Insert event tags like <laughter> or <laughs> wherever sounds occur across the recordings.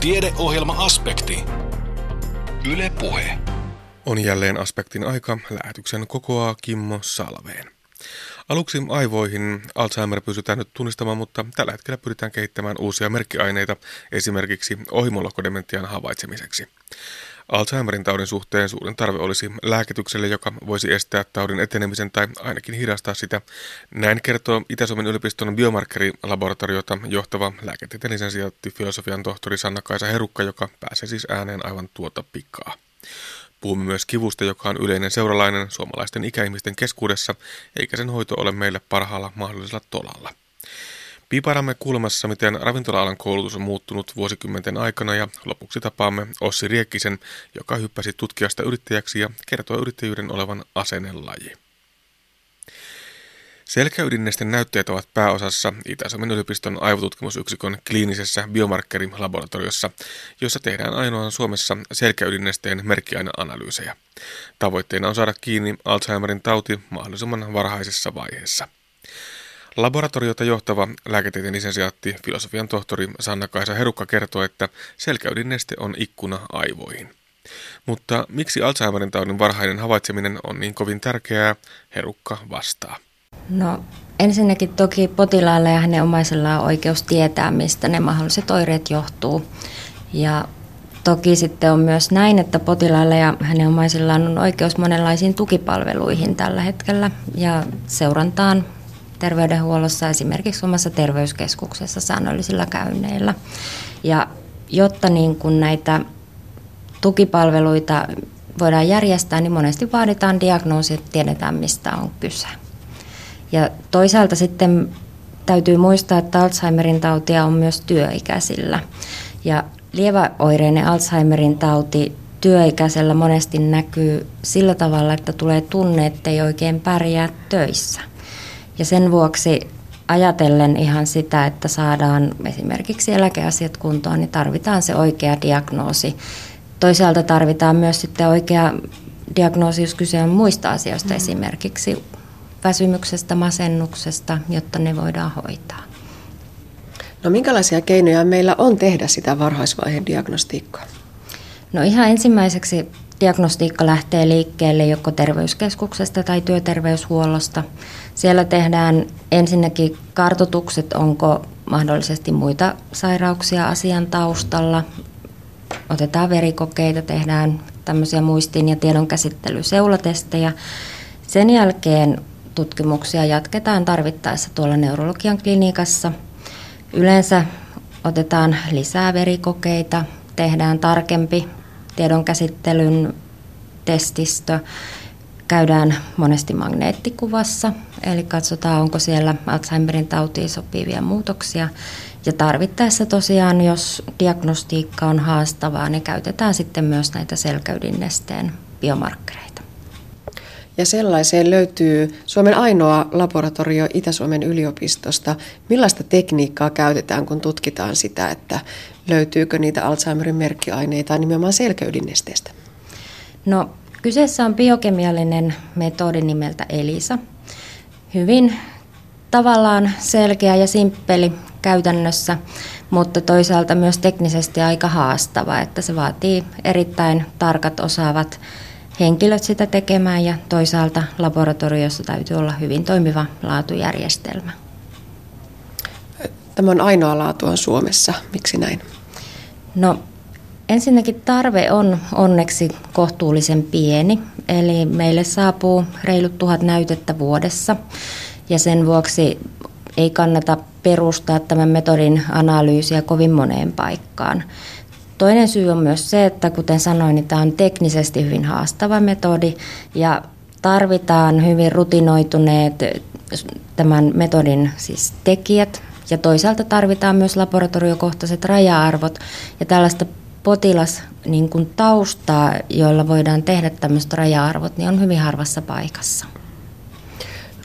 Tiedeohjelma-aspekti. Yle Puhe. On jälleen aspektin aika. Lähetyksen kokoaa Kimmo Salveen. Aluksi aivoihin Alzheimer pysytään nyt tunnistamaan, mutta tällä hetkellä pyritään kehittämään uusia merkkiaineita esimerkiksi ohimolohkodementian havaitsemiseksi. Alzheimerin taudin suhteen suurin tarve olisi lääkitykselle, joka voisi estää taudin etenemisen tai ainakin hidastaa sitä. Näin kertoo Itä-Suomen yliopiston biomarkkerilaboratoriota johtava lääketieteen lisensiaatti filosofian tohtori Sanna-Kaisa Herukka, joka pääsee siis ääneen aivan tuota pikaa. Puhumme myös kivusta, joka on yleinen seuralainen suomalaisten ikäihmisten keskuudessa, eikä sen hoito ole meille parhaalla mahdollisella tolalla. Piiparamme kuulemassa, miten ravintola-alan koulutus on muuttunut vuosikymmenten aikana ja lopuksi tapaamme Ossi Riekkisen, joka hyppäsi tutkijasta yrittäjäksi ja kertoo yrittäjyyden olevan asennelaji. Selkäydinnesten näytteet ovat pääosassa Itä-Suomen yliopiston aivotutkimusyksikön kliinisessä biomarkkerilaboratoriossa, jossa tehdään ainoan Suomessa selkäydinnesteen merkkiaineanalyysejä. Tavoitteena on saada kiinni Alzheimerin tauti mahdollisimman varhaisessa vaiheessa. Laboratoriota johtava lääketieteen lisensiaatti, filosofian tohtori Sanna-Kaisa Herukka kertoo, että selkäydinneste on ikkuna aivoihin. Mutta miksi Alzheimerin taudin varhainen havaitseminen on niin kovin tärkeää, Herukka vastaa. No ensinnäkin toki potilaalle ja hänen omaisellaan on oikeus tietää, mistä ne mahdolliset oireet johtuu. Ja toki sitten on myös näin, että potilaalla ja hänen omaisillaan on oikeus monenlaisiin tukipalveluihin tällä hetkellä ja seurantaan terveydenhuollossa esimerkiksi omassa terveyskeskuksessa säännöllisillä käynneillä. Ja jotta niin kun näitä tukipalveluita voidaan järjestää, niin monesti vaaditaan diagnoosi, että tiedetään mistä on kyse. Ja toisaalta sitten täytyy muistaa, että Alzheimerin tautia on myös työikäisillä. Ja lieväoireinen Alzheimerin tauti työikäisellä monesti näkyy sillä tavalla, että tulee tunne, että ei oikein pärjää töissä. Ja sen vuoksi ajatellen ihan sitä, että saadaan esimerkiksi eläkeasiat kuntoon, niin tarvitaan se oikea diagnoosi. Toisaalta tarvitaan myös sitten oikea diagnoosi, jos kyse on muista asioista, mm. esimerkiksi väsymyksestä, masennuksesta, jotta ne voidaan hoitaa. No minkälaisia keinoja meillä on tehdä sitä varhaisvaiheen diagnostiikkaa? No ihan ensimmäiseksi diagnostiikka lähtee liikkeelle joko terveyskeskuksesta tai työterveyshuollosta. Siellä tehdään ensinnäkin kartotukset, onko mahdollisesti muita sairauksia asian taustalla. Otetaan verikokeita, tehdään tämmöisiä muistin- ja tiedonkäsittelyseulatestejä. Sen jälkeen tutkimuksia jatketaan tarvittaessa tuolla neurologian klinikassa. Yleensä otetaan lisää verikokeita, tehdään tarkempi tiedonkäsittelyn testistö, käydään monesti magneettikuvassa, eli katsotaan, onko siellä Alzheimerin tautiin sopivia muutoksia. Ja tarvittaessa tosiaan, jos diagnostiikka on haastavaa, niin käytetään sitten myös näitä selkäydinnesteen biomarkkereita. Ja sellaiseen löytyy Suomen ainoa laboratorio Itä-Suomen yliopistosta. Millaista tekniikkaa käytetään, kun tutkitaan sitä, että löytyykö niitä Alzheimerin merkkiaineita nimenomaan selkäydinnesteestä? No, kyseessä on biokemiallinen metodi nimeltä ELISA. Hyvin tavallaan selkeä ja simppeli käytännössä, mutta toisaalta myös teknisesti aika haastava, että se vaatii erittäin tarkat osaavat henkilöt sitä tekemään ja toisaalta laboratoriossa täytyy olla hyvin toimiva laatujärjestelmä. Tämä on ainoa laatua Suomessa. Miksi näin? No ensinnäkin tarve on onneksi kohtuullisen pieni, eli meille saapuu reilut tuhat näytettä vuodessa ja sen vuoksi ei kannata perustaa tämän metodin analyysiä kovin moneen paikkaan. Toinen syy on myös se, että kuten sanoin, niin tämä on teknisesti hyvin haastava metodi ja tarvitaan hyvin rutinoituneet tämän metodin siis tekijät ja toisaalta tarvitaan myös laboratoriokohtaiset raja-arvot ja tällaista potilas niin kuin taustaa, joilla voidaan tehdä tämmöiset raja-arvot, niin on hyvin harvassa paikassa.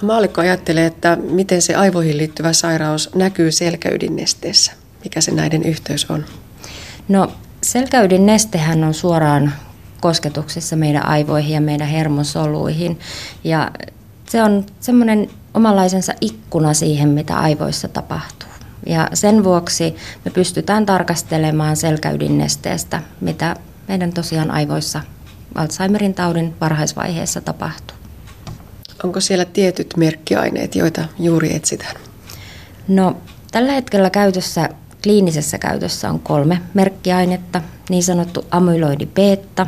No, Maalikko ajattelee, että miten se aivoihin liittyvä sairaus näkyy selkäydinnesteessä. Mikä se näiden yhteys on? No selkäydin nestehän on suoraan kosketuksessa meidän aivoihin ja meidän hermosoluihin. Ja se on semmoinen omanlaisensa ikkuna siihen, mitä aivoissa tapahtuu. Ja sen vuoksi me pystytään tarkastelemaan selkäydinnesteestä, mitä meidän tosiaan aivoissa Alzheimerin taudin varhaisvaiheessa tapahtuu. Onko siellä tietyt merkkiaineet, joita juuri etsitään? No, tällä hetkellä käytössä, kliinisessä käytössä on kolme merkkiainetta, niin sanottu amyloidi beta,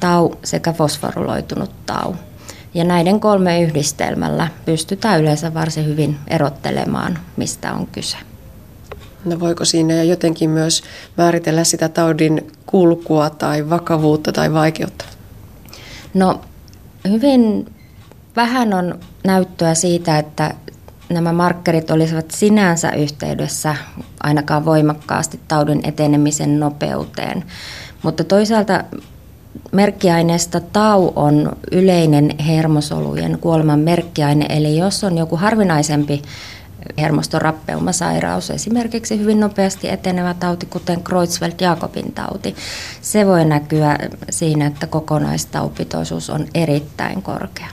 tau sekä fosforuloitunut tau. Ja näiden kolme yhdistelmällä pystytään yleensä varsin hyvin erottelemaan, mistä on kyse. No voiko siinä jotenkin myös määritellä sitä taudin kulkua tai vakavuutta tai vaikeutta? No hyvin vähän on näyttöä siitä, että nämä markkerit olisivat sinänsä yhteydessä ainakaan voimakkaasti taudin etenemisen nopeuteen. Mutta toisaalta merkkiaineesta tau on yleinen hermosolujen kuoleman merkkiaine, eli jos on joku harvinaisempi hermostorappeumasairaus, esimerkiksi hyvin nopeasti etenevä tauti, kuten Creutzfeldt-Jakobin tauti, se voi näkyä siinä, että kokonaistaupitoisuus on erittäin korkea.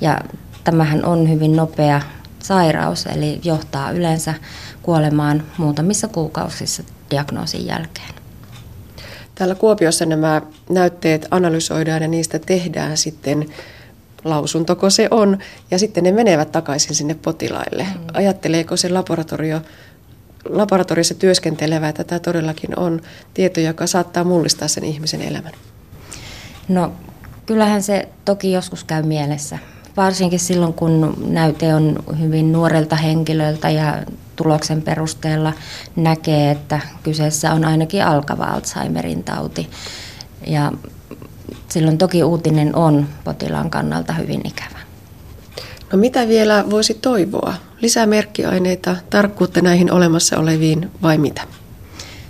Ja tämähän on hyvin nopea sairaus, eli johtaa yleensä kuolemaan muutamissa kuukausissa diagnoosin jälkeen. Täällä Kuopiossa nämä näytteet analysoidaan ja niistä tehdään sitten lausuntoko se on, ja sitten ne menevät takaisin sinne potilaille. Mm. Ajatteleeko se laboratorio, laboratoriossa työskentelevä, että tämä todellakin on tieto, joka saattaa mullistaa sen ihmisen elämän? No, kyllähän se toki joskus käy mielessä. Varsinkin silloin, kun näyte on hyvin nuorelta henkilöltä ja tuloksen perusteella näkee, että kyseessä on ainakin alkava Alzheimerin tauti. Ja silloin toki uutinen on potilaan kannalta hyvin ikävä. No mitä vielä voisi toivoa? Lisää merkkiaineita, tarkkuutta näihin olemassa oleviin vai mitä?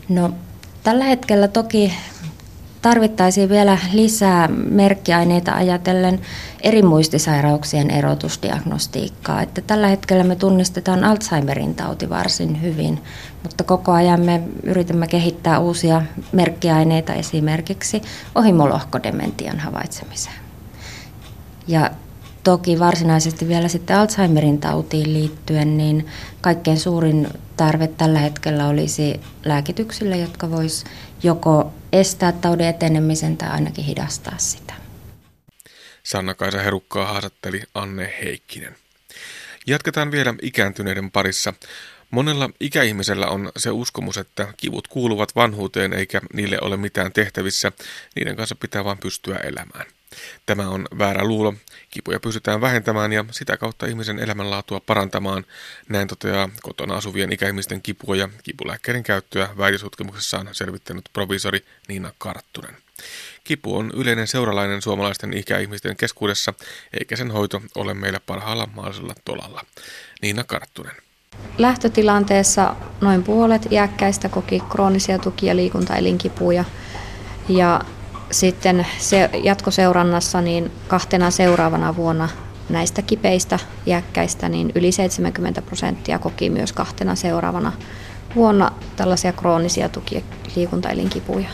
No tällä hetkellä toki tarvittaisiin vielä lisää merkkiaineita ajatellen eri muistisairauksien erotusdiagnostiikkaa. Että tällä hetkellä me tunnistetaan Alzheimerin tauti varsin hyvin, mutta koko ajan me yritämme kehittää uusia merkkiaineita esimerkiksi ohimolohkodementian havaitsemiseen. Ja toki varsinaisesti vielä sitten Alzheimerin tautiin liittyen, niin kaikkein suurin tarve tällä hetkellä olisi lääkityksille, jotka vois joko estää taudin etenemisen tai ainakin hidastaa sitä. Sanna-Kaisa Herukkaa haastatteli Anne Heikkinen. Jatketaan vielä ikääntyneiden parissa. Monella ikäihmisellä on se uskomus, että kivut kuuluvat vanhuuteen eikä niille ole mitään tehtävissä, niiden kanssa pitää vain pystyä elämään. Tämä on väärä luulo. Kipuja pystytään vähentämään ja sitä kautta ihmisen elämänlaatua parantamaan. Näin toteaa kotona asuvien ikäihmisten kipua ja kipulääkkeiden käyttöä väitösutkimuksessaan selvittänyt provisori Niina Karttunen. Kipu on yleinen seuralainen suomalaisten ikäihmisten keskuudessa, eikä sen hoito ole meillä parhaalla mahdollisella tolalla. Niina Karttunen. Lähtötilanteessa noin puolet iäkkäistä koki kroonisia tuki- ja liikuntaelinkipuja. Ja sitten se jatkoseurannassa niin kahtena seuraavana vuonna näistä kipeistä iäkkäistä niin yli 70 prosenttia koki myös kahtena seuraavana vuonna tällaisia kroonisia tuki- ja liikuntaelinkipuja.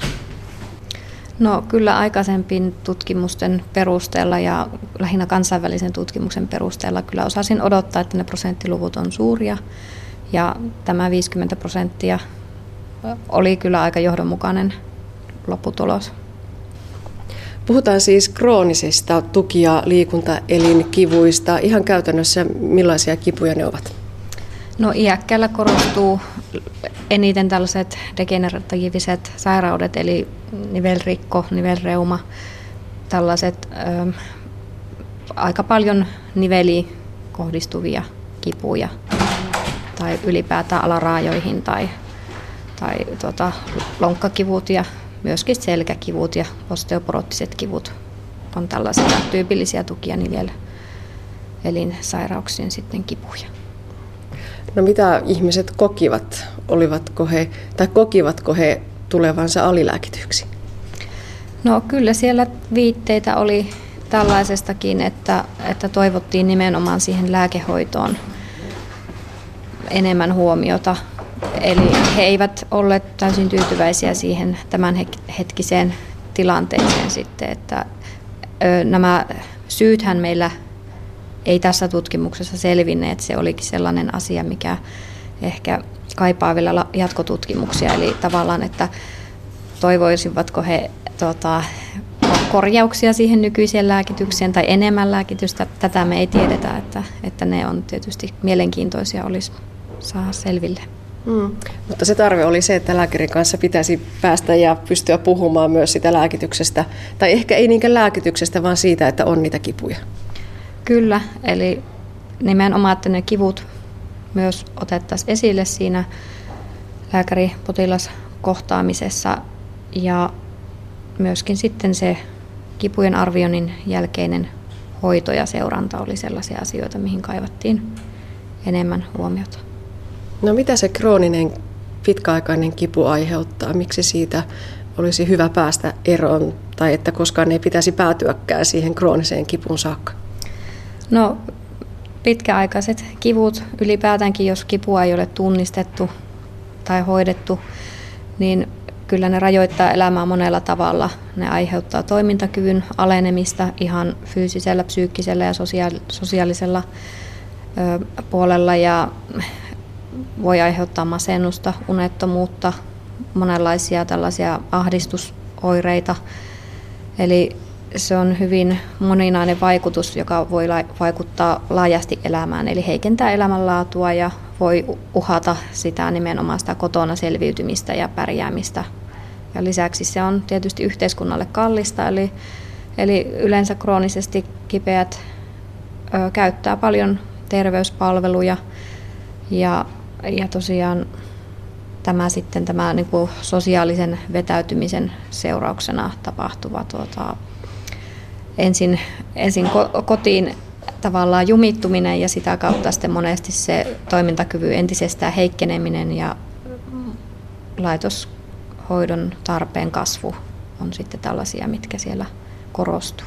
No kyllä aikaisempien tutkimusten perusteella ja lähinnä kansainvälisen tutkimuksen perusteella kyllä osasin odottaa, että ne prosenttiluvut on suuria. Ja tämä 50 prosenttia oli kyllä aika johdonmukainen lopputulos. Puhutaan siis kroonisista tuki- ja liikuntaelinkivuista. Ihan käytännössä millaisia kipuja ne ovat? No iäkkäillä korostuu eniten tällaiset degeneratiiviset sairaudet, eli nivelrikko, nivelreuma, tällaiset ö, aika paljon niveliin kohdistuvia kipuja tai ylipäätään alaraajoihin tai, tai tuota, lonkkakivut ja myöskin selkäkivut ja osteoporottiset kivut on tällaisia tyypillisiä tukia nivellä elinsairauksien sitten kipuja. No mitä ihmiset kokivat? Olivatko he, tai kokivatko he tulevansa alilääkityksi? No kyllä siellä viitteitä oli tällaisestakin, että, että toivottiin nimenomaan siihen lääkehoitoon enemmän huomiota. Eli he eivät olleet täysin tyytyväisiä siihen tämän hetkiseen tilanteeseen sitten, että nämä syythän meillä ei tässä tutkimuksessa selvinneet. Se olikin sellainen asia, mikä ehkä kaipaa vielä jatkotutkimuksia. Eli tavallaan, että toivoisivatko he tota, korjauksia siihen nykyiseen lääkitykseen tai enemmän lääkitystä. Tätä me ei tiedetä, että, että ne on tietysti mielenkiintoisia olisi saada selville. Mm. Mutta se tarve oli se, että lääkärin kanssa pitäisi päästä ja pystyä puhumaan myös sitä lääkityksestä. Tai ehkä ei niinkään lääkityksestä, vaan siitä, että on niitä kipuja. Kyllä, eli nimenomaan, että ne kivut myös otettaisiin esille siinä lääkäri-potilaskohtaamisessa ja myöskin sitten se kipujen arvioinnin jälkeinen hoito ja seuranta oli sellaisia asioita, mihin kaivattiin enemmän huomiota. No mitä se krooninen pitkäaikainen kipu aiheuttaa? Miksi siitä olisi hyvä päästä eroon tai että koskaan ei pitäisi päätyäkään siihen krooniseen kipuun saakka? No pitkäaikaiset kivut ylipäätäänkin, jos kipua ei ole tunnistettu tai hoidettu, niin kyllä ne rajoittaa elämää monella tavalla. Ne aiheuttaa toimintakyvyn alenemista ihan fyysisellä, psyykkisellä ja sosiaalisella puolella ja voi aiheuttaa masennusta, unettomuutta, monenlaisia tällaisia ahdistusoireita. Eli se on hyvin moninainen vaikutus, joka voi vaikuttaa laajasti elämään, eli heikentää elämänlaatua ja voi uhata sitä nimenomaan sitä kotona selviytymistä ja pärjäämistä. Ja lisäksi se on tietysti yhteiskunnalle kallista, eli, eli yleensä kroonisesti kipeät ö, käyttää paljon terveyspalveluja ja, ja tosiaan tämä sitten tämä niin kuin sosiaalisen vetäytymisen seurauksena tapahtuva tuota, ensin, ensin kotiin tavallaan jumittuminen ja sitä kautta sitten monesti se toimintakyvy entisestään heikkeneminen ja laitoshoidon tarpeen kasvu on sitten tällaisia, mitkä siellä korostuu.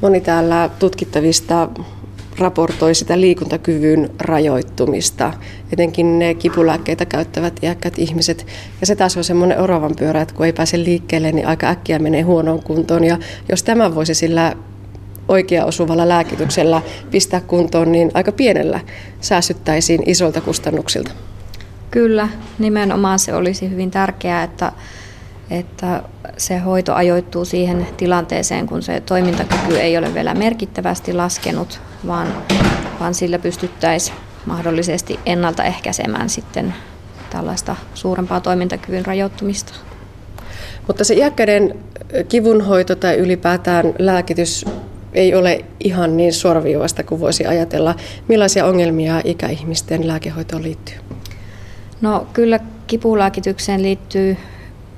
Moni täällä tutkittavista raportoi sitä liikuntakyvyn rajoittumista, etenkin ne kipulääkkeitä käyttävät iäkkäät ihmiset. Ja se taas on semmoinen oravan pyörä, että kun ei pääse liikkeelle, niin aika äkkiä menee huonoon kuntoon. Ja jos tämä voisi sillä oikea osuvalla lääkityksellä pistää kuntoon, niin aika pienellä säästyttäisiin isolta kustannuksilta. Kyllä, nimenomaan se olisi hyvin tärkeää, että, että se hoito ajoittuu siihen tilanteeseen, kun se toimintakyky ei ole vielä merkittävästi laskenut, vaan, vaan sillä pystyttäisiin mahdollisesti ennaltaehkäisemään sitten tällaista suurempaa toimintakyvyn rajoittumista. Mutta se iäkkäiden kivunhoito tai ylipäätään lääkitys ei ole ihan niin suoraviivasta kuin voisi ajatella. Millaisia ongelmia ikäihmisten lääkehoitoon liittyy? No kyllä kipulääkitykseen liittyy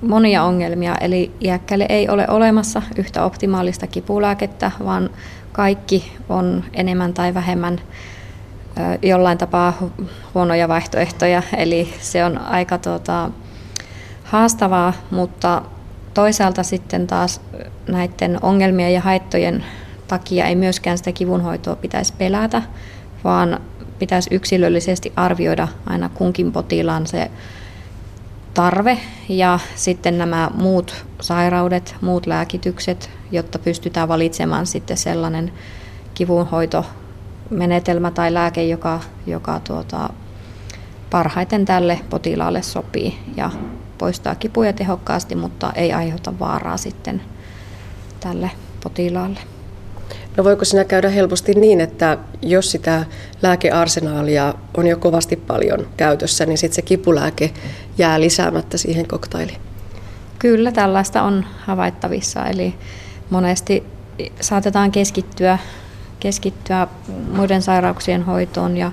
monia ongelmia, eli iäkkäille ei ole olemassa yhtä optimaalista kipulääkettä, vaan kaikki on enemmän tai vähemmän jollain tapaa huonoja vaihtoehtoja, eli se on aika tuota, haastavaa, mutta toisaalta sitten taas näiden ongelmien ja haittojen takia ei myöskään sitä kivunhoitoa pitäisi pelätä, vaan pitäisi yksilöllisesti arvioida aina kunkin potilaan se tarve ja sitten nämä muut sairaudet, muut lääkitykset, jotta pystytään valitsemaan sitten sellainen kivunhoitomenetelmä tai lääke, joka, joka tuota, parhaiten tälle potilaalle sopii ja poistaa kipuja tehokkaasti, mutta ei aiheuta vaaraa sitten tälle potilaalle. No voiko siinä käydä helposti niin, että jos sitä lääkearsenaalia on jo kovasti paljon käytössä, niin sitten se kipulääke jää lisäämättä siihen koktailiin? Kyllä, tällaista on havaittavissa. Eli monesti saatetaan keskittyä, keskittyä muiden sairauksien hoitoon ja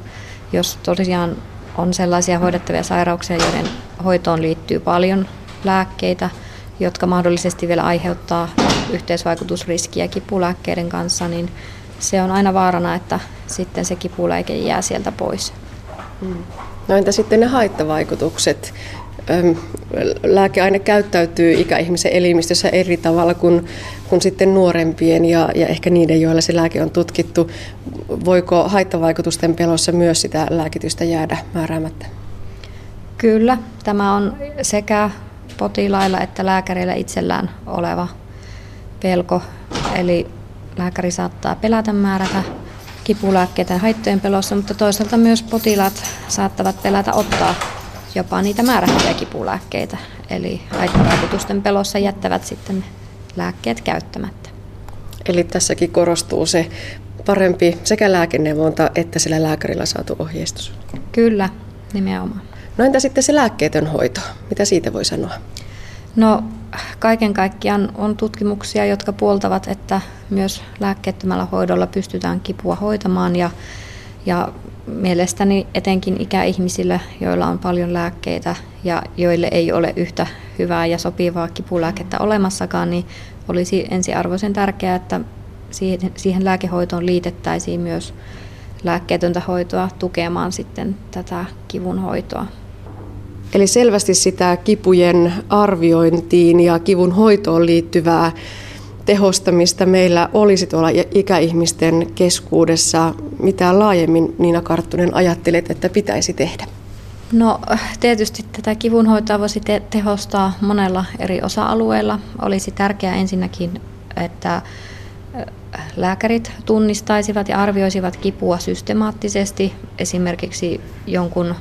jos tosiaan on sellaisia hoidettavia sairauksia, joiden hoitoon liittyy paljon lääkkeitä, jotka mahdollisesti vielä aiheuttaa yhteisvaikutusriskiä kipulääkkeiden kanssa, niin se on aina vaarana, että sitten se kipulääke jää sieltä pois. Mm. No entä sitten ne haittavaikutukset? Lääkeaine käyttäytyy ikäihmisen elimistössä eri tavalla kuin, kuin sitten nuorempien ja, ja ehkä niiden, joilla se lääke on tutkittu. Voiko haittavaikutusten pelossa myös sitä lääkitystä jäädä määräämättä? Kyllä, tämä on sekä potilailla että lääkäreillä itsellään oleva pelko. Eli lääkäri saattaa pelätä määrätä kipulääkkeitä haittojen pelossa, mutta toisaalta myös potilaat saattavat pelätä ottaa jopa niitä määrättyjä kipulääkkeitä. Eli haittavaikutusten pelossa jättävät sitten lääkkeet käyttämättä. Eli tässäkin korostuu se parempi sekä lääkeneuvonta että sillä lääkärillä saatu ohjeistus. Kyllä, nimenomaan. No entä sitten se lääkkeetön hoito? Mitä siitä voi sanoa? No kaiken kaikkiaan on tutkimuksia, jotka puoltavat, että myös lääkkeettömällä hoidolla pystytään kipua hoitamaan ja, ja mielestäni etenkin ikäihmisillä, joilla on paljon lääkkeitä ja joille ei ole yhtä hyvää ja sopivaa kipulääkettä olemassakaan, niin olisi ensiarvoisen tärkeää, että siihen, siihen lääkehoitoon liitettäisiin myös lääkkeetöntä hoitoa tukemaan sitten tätä kivun hoitoa. Eli selvästi sitä kipujen arviointiin ja kivun hoitoon liittyvää tehostamista meillä olisi tuolla ikäihmisten keskuudessa. Mitä laajemmin Niina Karttunen ajattelet, että pitäisi tehdä? No tietysti tätä kivunhoitoa voisi te- tehostaa monella eri osa-alueella. Olisi tärkeää ensinnäkin, että lääkärit tunnistaisivat ja arvioisivat kipua systemaattisesti, esimerkiksi jonkun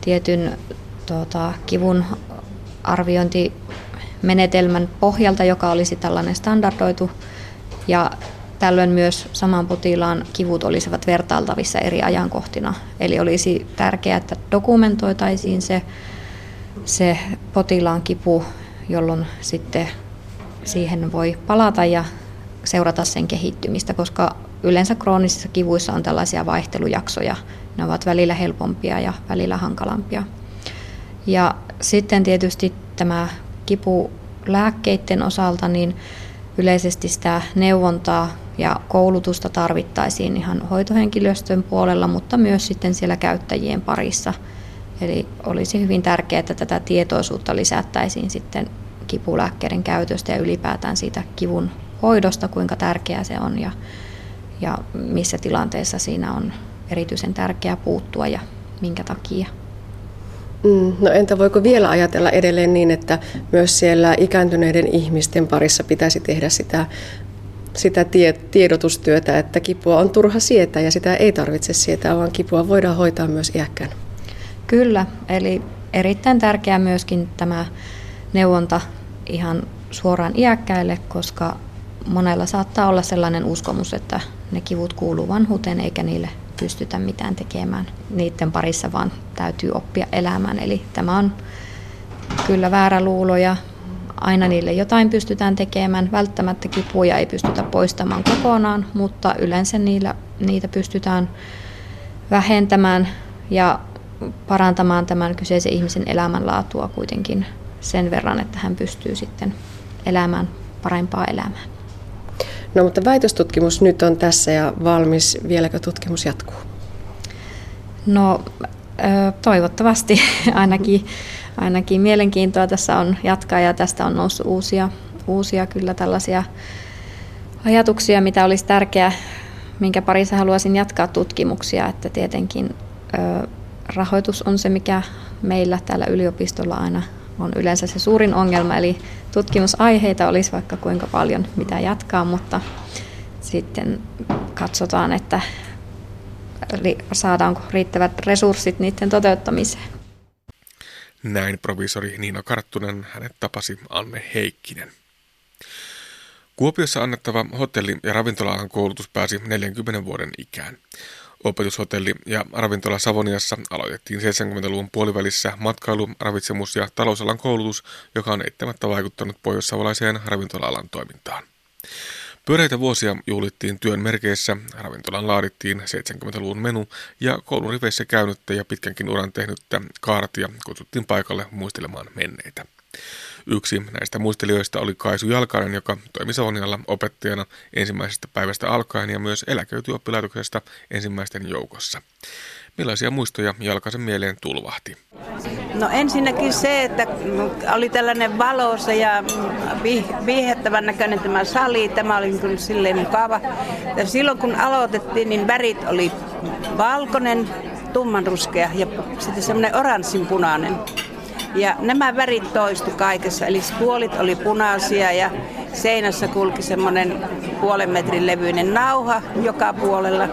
tietyn tuota, kivun arviointimenetelmän pohjalta, joka olisi tällainen standardoitu. Ja tällöin myös saman potilaan kivut olisivat vertailtavissa eri ajankohtina. Eli olisi tärkeää, että dokumentoitaisiin se, se potilaan kipu, jolloin sitten siihen voi palata ja seurata sen kehittymistä, koska yleensä kroonisissa kivuissa on tällaisia vaihtelujaksoja. Ne ovat välillä helpompia ja välillä hankalampia. Ja sitten tietysti tämä kipu lääkkeiden osalta, niin yleisesti sitä neuvontaa ja koulutusta tarvittaisiin ihan hoitohenkilöstön puolella, mutta myös sitten siellä käyttäjien parissa. Eli olisi hyvin tärkeää, että tätä tietoisuutta lisättäisiin sitten kipulääkkeiden käytöstä ja ylipäätään siitä kivun hoidosta, kuinka tärkeää se on ja, ja missä tilanteessa siinä on erityisen tärkeää puuttua ja minkä takia. Mm, no entä voiko vielä ajatella edelleen niin, että myös siellä ikääntyneiden ihmisten parissa pitäisi tehdä sitä, sitä tie, tiedotustyötä, että kipua on turha sietää ja sitä ei tarvitse sietää, vaan kipua voidaan hoitaa myös iäkkään? Kyllä, eli erittäin tärkeää myöskin tämä neuvonta ihan suoraan iäkkäille, koska monella saattaa olla sellainen uskomus, että ne kivut kuuluu vanhuuteen eikä niille pystytä mitään tekemään niiden parissa, vaan täytyy oppia elämään. Eli tämä on kyllä väärä luulo ja aina niille jotain pystytään tekemään. Välttämättä kipuja ei pystytä poistamaan kokonaan, mutta yleensä niillä, niitä pystytään vähentämään ja parantamaan tämän kyseisen ihmisen elämänlaatua kuitenkin sen verran, että hän pystyy sitten elämään parempaa elämää. No mutta väitöstutkimus nyt on tässä ja valmis. Vieläkö tutkimus jatkuu? No toivottavasti <laughs> ainakin, ainakin mielenkiintoa tässä on jatkaa ja tästä on noussut uusia, uusia kyllä tällaisia ajatuksia, mitä olisi tärkeää, minkä parissa haluaisin jatkaa tutkimuksia, että tietenkin rahoitus on se, mikä meillä täällä yliopistolla aina on yleensä se suurin ongelma, eli tutkimusaiheita olisi vaikka kuinka paljon mitä jatkaa, mutta sitten katsotaan, että saadaanko riittävät resurssit niiden toteuttamiseen. Näin provisori Niina Karttunen, hänet tapasi Anne Heikkinen. Kuopiossa annettava hotelli- ja ravintola koulutus pääsi 40 vuoden ikään. Opetushotelli ja ravintola Savoniassa aloitettiin 70-luvun puolivälissä matkailu-, ravitsemus- ja talousalan koulutus, joka on eittämättä vaikuttanut pohjoissavolaiseen ravintola-alan toimintaan. Pyöreitä vuosia juhlittiin työn merkeissä, ravintolan laadittiin 70-luvun menu ja koulun riveissä käynyttä ja pitkänkin uran tehnyttä kaartia kutsuttiin paikalle muistelemaan menneitä. Yksi näistä muistelijoista oli Kaisu Jalkainen, joka toimi Savonialla opettajana ensimmäisestä päivästä alkaen ja myös eläköityi oppilaitoksesta ensimmäisten joukossa. Millaisia muistoja Jalkaisen mieleen tulvahti? No ensinnäkin se, että oli tällainen valossa ja viihettävän näköinen tämä sali. Tämä oli kyllä silleen mukava. Ja silloin kun aloitettiin, niin värit oli valkoinen, tummanruskea ja sitten semmoinen oranssinpunainen. Ja nämä värit toistu kaikessa, eli puolit oli punaisia ja seinässä kulki semmoinen puolen metrin levyinen nauha joka puolella.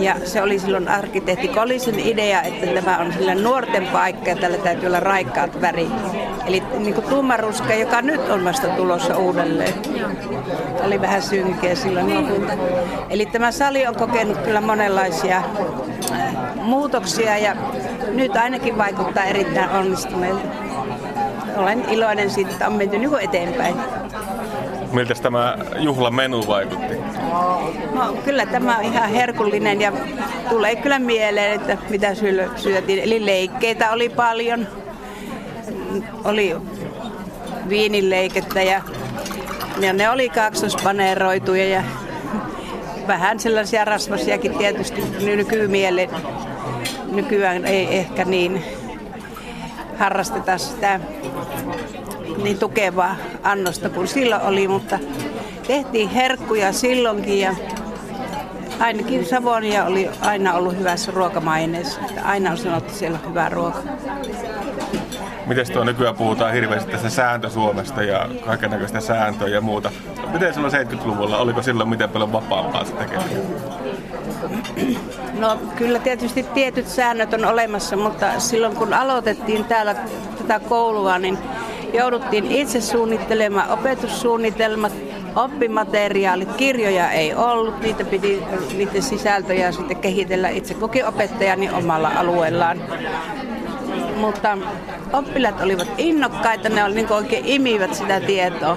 Ja se oli silloin arkkitehti Kolisen idea, että tämä on sillä nuorten paikka ja tällä täytyy olla raikkaat värit. Eli niin kuin tummaruska, joka nyt on vasta tulossa uudelleen. Oli vähän synkeä silloin. Eli tämä sali on kokenut kyllä monenlaisia äh, muutoksia ja nyt ainakin vaikuttaa erittäin onnistuneelta. Olen iloinen siitä, että on menty niin eteenpäin. Miltä tämä juhlamenu vaikutti? No, kyllä tämä on ihan herkullinen ja tulee kyllä mieleen, että mitä syötiin. Eli leikkeitä oli paljon. Oli viinileikettä ja ja ne oli kaksospaneeroituja ja vähän sellaisia rasvasiakin tietysti nykymielen. Nykyään ei ehkä niin harrasteta sitä niin tukevaa annosta kuin silloin oli, mutta tehtiin herkkuja silloinkin ja ainakin Savonia oli aina ollut hyvässä ruokamaineessa. Aina on sanottu, että siellä on hyvää ruokaa. Miten tuo nykyään puhutaan hirveästi tästä sääntö Suomesta ja kaikenlaista sääntöä ja muuta. Miten silloin 70-luvulla, oliko silloin miten paljon vapaampaa se tekeminen? No kyllä tietysti tietyt säännöt on olemassa, mutta silloin kun aloitettiin täällä tätä koulua, niin jouduttiin itse suunnittelemaan opetussuunnitelmat, oppimateriaalit, kirjoja ei ollut, niitä piti, niiden sisältöjä sitten kehitellä itse kukin opettajani omalla alueellaan. Mutta oppilaat olivat innokkaita, ne oli niin oikein imivät sitä tietoa.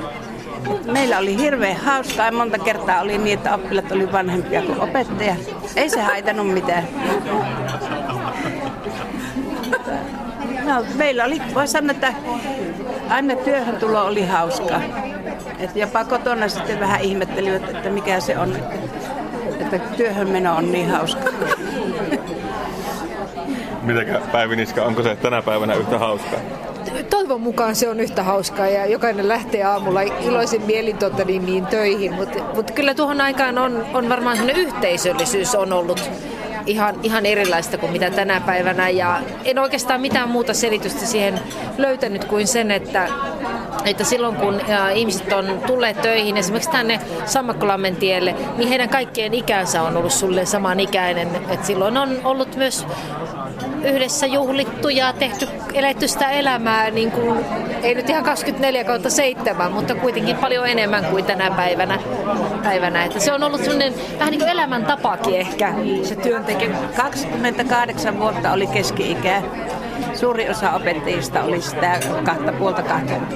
Meillä oli hirveän hauskaa ja monta kertaa oli niin, että oppilaat oli vanhempia kuin opettaja. Ei se haitanut mitään. No, meillä oli, voi sanoa, että aina työhön tulo oli hauskaa. Et jopa kotona sitten vähän ihmettelivät, että mikä se on, että työhön meno on niin hauskaa. <laughs> Mitenkä Päivi Niska, onko se tänä päivänä yhtä hauskaa? Toivon mukaan se on yhtä hauskaa ja jokainen lähtee aamulla iloisin mielin tuota, niin, niin töihin, mutta mut kyllä tuohon aikaan on, on varmaan yhteisöllisyys on ollut ihan, ihan erilaista kuin mitä tänä päivänä. Ja en oikeastaan mitään muuta selitystä siihen löytänyt kuin sen, että, että silloin kun ihmiset on tulleet töihin esimerkiksi tänne Sammakkolammen tielle, niin heidän kaikkien ikänsä on ollut sulle samanikäinen. Et silloin on ollut myös yhdessä juhlittu ja tehty, eletty sitä elämää, niin kuin, ei nyt ihan 24 kautta 7, mutta kuitenkin paljon enemmän kuin tänä päivänä. päivänä. Että se on ollut sellainen vähän niin kuin elämäntapakin ehkä, se työntekeminen. 28 vuotta oli keski-ikä. Suuri osa opettajista oli sitä kahta puolta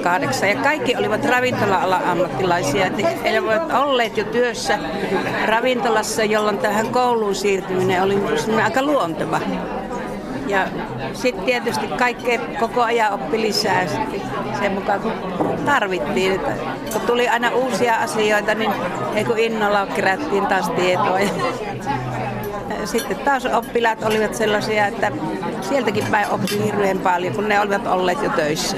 kahdeksan ja kaikki olivat ravintola-alan ammattilaisia. He olivat olleet jo työssä ravintolassa, jolloin tähän kouluun siirtyminen oli aika luonteva. Ja sitten tietysti kaikkea koko ajan oppi lisää sen mukaan kun tarvittiin. Että kun tuli aina uusia asioita, niin ei kun innolla kerättiin taas tietoa. Ja sitten taas oppilaat olivat sellaisia, että sieltäkin päin oppi hirveän paljon, kun ne olivat olleet jo töissä.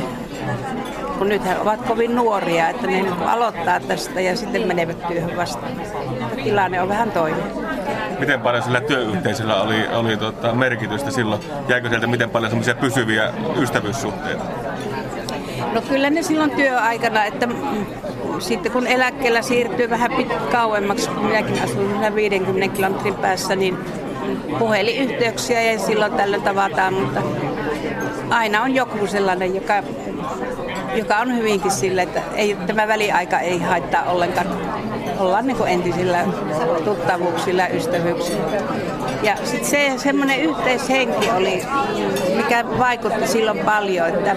Kun nyt he ovat kovin nuoria, että ne aloittaa tästä ja sitten menevät työhön vastaan. Tilanne on vähän toinen miten paljon sillä työyhteisöllä oli, oli tota, merkitystä silloin? Jäikö sieltä miten paljon semmoisia pysyviä ystävyyssuhteita? No kyllä ne silloin työaikana, että sitten kun eläkkeellä siirtyy vähän pit kauemmaksi, kun minäkin asun 50 kilometrin päässä, niin puhelinyhteyksiä ja silloin tällöin tavataan, mutta aina on joku sellainen, joka, joka on hyvinkin sille, että ei, tämä väliaika ei haittaa ollenkaan ollaan niin entisillä tuttavuuksilla ystävyyksillä. Ja sitten se semmoinen yhteishenki oli, mikä vaikutti silloin paljon, että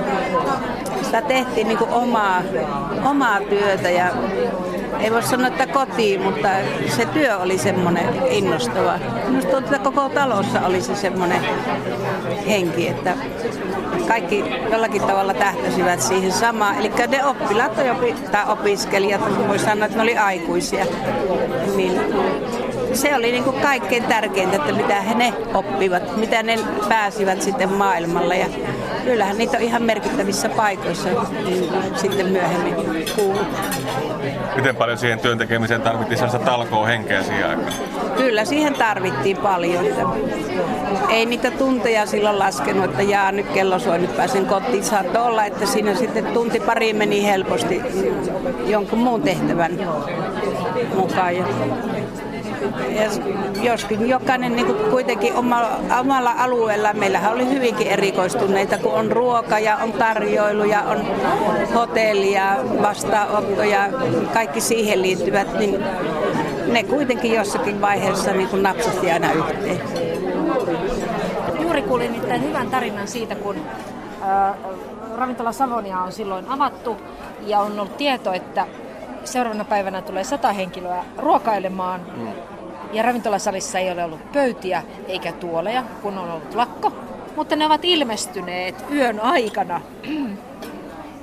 sitä tehtiin niin omaa, omaa työtä ja ei voi sanoa, että kotiin, mutta se työ oli semmoinen innostava. Minusta tuntuu, että koko talossa oli se semmoinen henki, että kaikki jollakin tavalla tähtäsivät siihen samaan. Eli ne oppilaat tai opiskelijat, voi sanoa, että ne oli aikuisia, niin se oli niin kuin kaikkein tärkeintä, että mitä he ne oppivat, mitä ne pääsivät sitten maailmalle. Ja kyllähän niitä on ihan merkittävissä paikoissa sitten myöhemmin kuullut. Miten paljon siihen työn tekemiseen tarvittiin sellaista talkoa henkeä siihen aikaan? Kyllä, siihen tarvittiin paljon. Ei niitä tunteja silloin laskenut, että jaa nyt kello soi, nyt pääsen kotiin. Saattoi olla, että siinä sitten tunti pari meni helposti jonkun muun tehtävän mukaan. Joskin jokainen niin kuitenkin oma, omalla alueella. Meillähän oli hyvinkin erikoistuneita, kun on ruoka ja on tarjoilu ja on hotelli ja vastaanotto ja kaikki siihen liittyvät, niin ne kuitenkin jossakin vaiheessa niin kuin napsasti aina yhteen. Juuri kuulin nimittäin hyvän tarinan siitä, kun äh, ravintola Savonia on silloin avattu ja on ollut tieto, että seuraavana päivänä tulee sata henkilöä ruokailemaan mm. Ja ravintolasalissa ei ole ollut pöytiä eikä tuoleja, kun on ollut lakko, mutta ne ovat ilmestyneet yön aikana.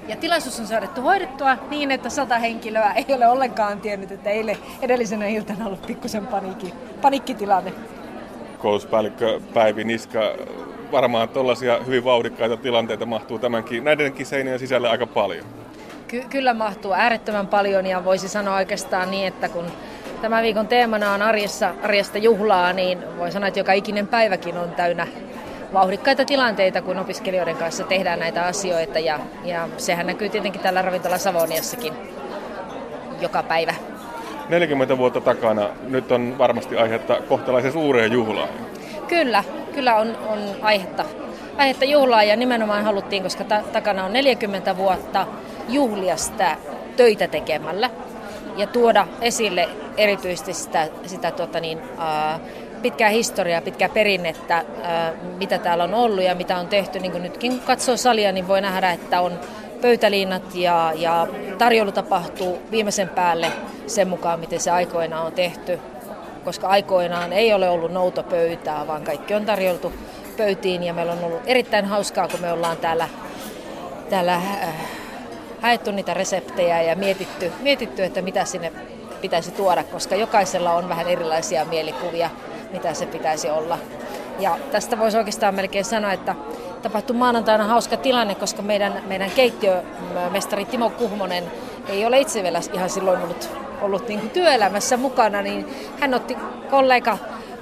Ja tilaisuus on saadettu hoidettua niin, että sata henkilöä ei ole ollenkaan tiennyt, että eilen edellisenä iltana ollut pikkusen paniikki, paniikkitilanne. Koulutuspäällikkö Päivi Niska, varmaan tuollaisia hyvin vauhdikkaita tilanteita mahtuu tämänkin, näidenkin seinien sisälle aika paljon. Ky- kyllä mahtuu äärettömän paljon ja voisi sanoa oikeastaan niin, että kun tämän viikon teemana on arjessa, arjesta juhlaa, niin voi sanoa, että joka ikinen päiväkin on täynnä vauhdikkaita tilanteita, kun opiskelijoiden kanssa tehdään näitä asioita. Ja, ja sehän näkyy tietenkin tällä ravintola Savoniassakin joka päivä. 40 vuotta takana, nyt on varmasti aihetta kohtalaisen suureen juhlaan. Kyllä, kyllä on, on aihetta, aihetta juhlaa ja nimenomaan haluttiin, koska ta- takana on 40 vuotta juhlia sitä töitä tekemällä ja tuoda esille erityisesti sitä, sitä tuota niin, ää, pitkää historiaa, pitkää perinnettä, ää, mitä täällä on ollut ja mitä on tehty. Niin kuin nytkin kun katsoo salia, niin voi nähdä, että on pöytäliinat ja, ja tarjoulu tapahtuu viimeisen päälle sen mukaan, miten se aikoinaan on tehty. Koska aikoinaan ei ole ollut noutopöytää, vaan kaikki on tarjoltu pöytiin ja meillä on ollut erittäin hauskaa, kun me ollaan täällä, täällä äh, haettu niitä reseptejä ja mietitty, mietitty, että mitä sinne pitäisi tuoda, koska jokaisella on vähän erilaisia mielikuvia, mitä se pitäisi olla. Ja tästä voisi oikeastaan melkein sanoa, että tapahtui maanantaina hauska tilanne, koska meidän, meidän keittiömestari Timo Kuhmonen ei ole itse vielä ihan silloin ollut, ollut niin kuin työelämässä mukana, niin hän otti kollega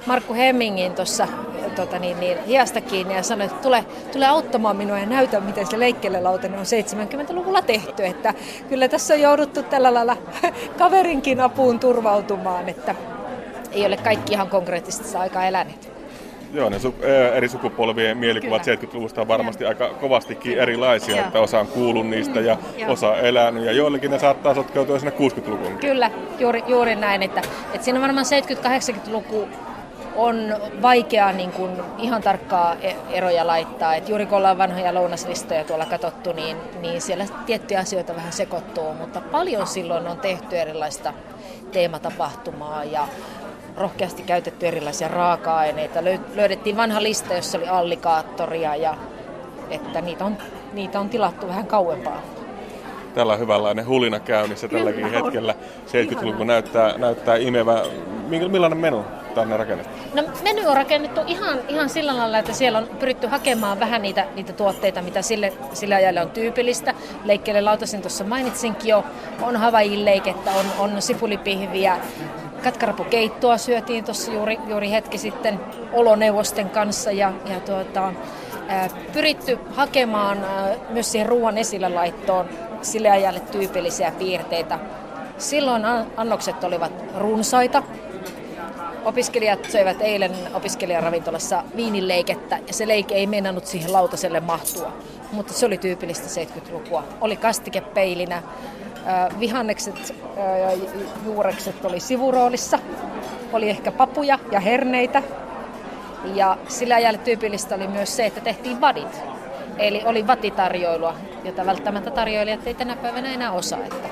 Markku Hemmingin tuossa tota niin, niin, hiasta kiinni ja sanoi, että tule, tule auttamaan minua ja näytä, miten se leikkelelautanen on 70-luvulla tehty. Että kyllä tässä on jouduttu tällä lailla <laughs> kaverinkin apuun turvautumaan, että ei ole kaikki ihan konkreettisesti aikaa eläneet. Joo, ne su- eri sukupolvien mielikuvat Kyllä. 70-luvusta on varmasti Joo. aika kovastikin Kyllä. erilaisia, Joo. että osa on kuullut niistä ja Joo. osa elänyt ja joillekin ne saattaa sotkeutua sinne 60-lukuun. Kyllä, juuri, juuri näin, että, että siinä varmaan 70-80-luku on vaikea niin kuin ihan tarkkaa e- eroja laittaa. Et juuri kun ollaan vanhoja lounaslistoja tuolla katsottu, niin, niin siellä tiettyjä asioita vähän sekoittuu, mutta paljon silloin on tehty erilaista teematapahtumaa ja rohkeasti käytetty erilaisia raaka-aineita. Löydettiin vanha lista, jossa oli allikaattoria ja että niitä on, niitä on tilattu vähän kauempaa tällä hyvänlainen hulina käynnissä tälläkin Kyllä hetkellä. 70-luku näyttää, näyttää imevä. Millainen menu tänne rakennettu? No menu on rakennettu ihan, ihan sillä lailla, että siellä on pyritty hakemaan vähän niitä, niitä tuotteita, mitä sille, sille ajalle on tyypillistä. Leikkeelle lautasin tuossa mainitsinkin jo, on Havaijin leikettä, on, on sipulipihviä, katkarapukeittoa syötiin tuossa juuri, juuri hetki sitten oloneuvosten kanssa ja, ja tuota, pyritty hakemaan myös siihen ruoan esille laittoon sille ajalle tyypillisiä piirteitä. Silloin annokset olivat runsaita. Opiskelijat söivät eilen opiskelijaravintolassa viinileikettä ja se leike ei meinannut siihen lautaselle mahtua. Mutta se oli tyypillistä 70-lukua. Oli kastikepeilinä, vihannekset ja juurekset oli sivuroolissa. Oli ehkä papuja ja herneitä. Ja sillä ajalle tyypillistä oli myös se, että tehtiin vadit. Eli oli vatitarjoilua, jota välttämättä tarjoilijat ei tänä päivänä enää osaa. Että.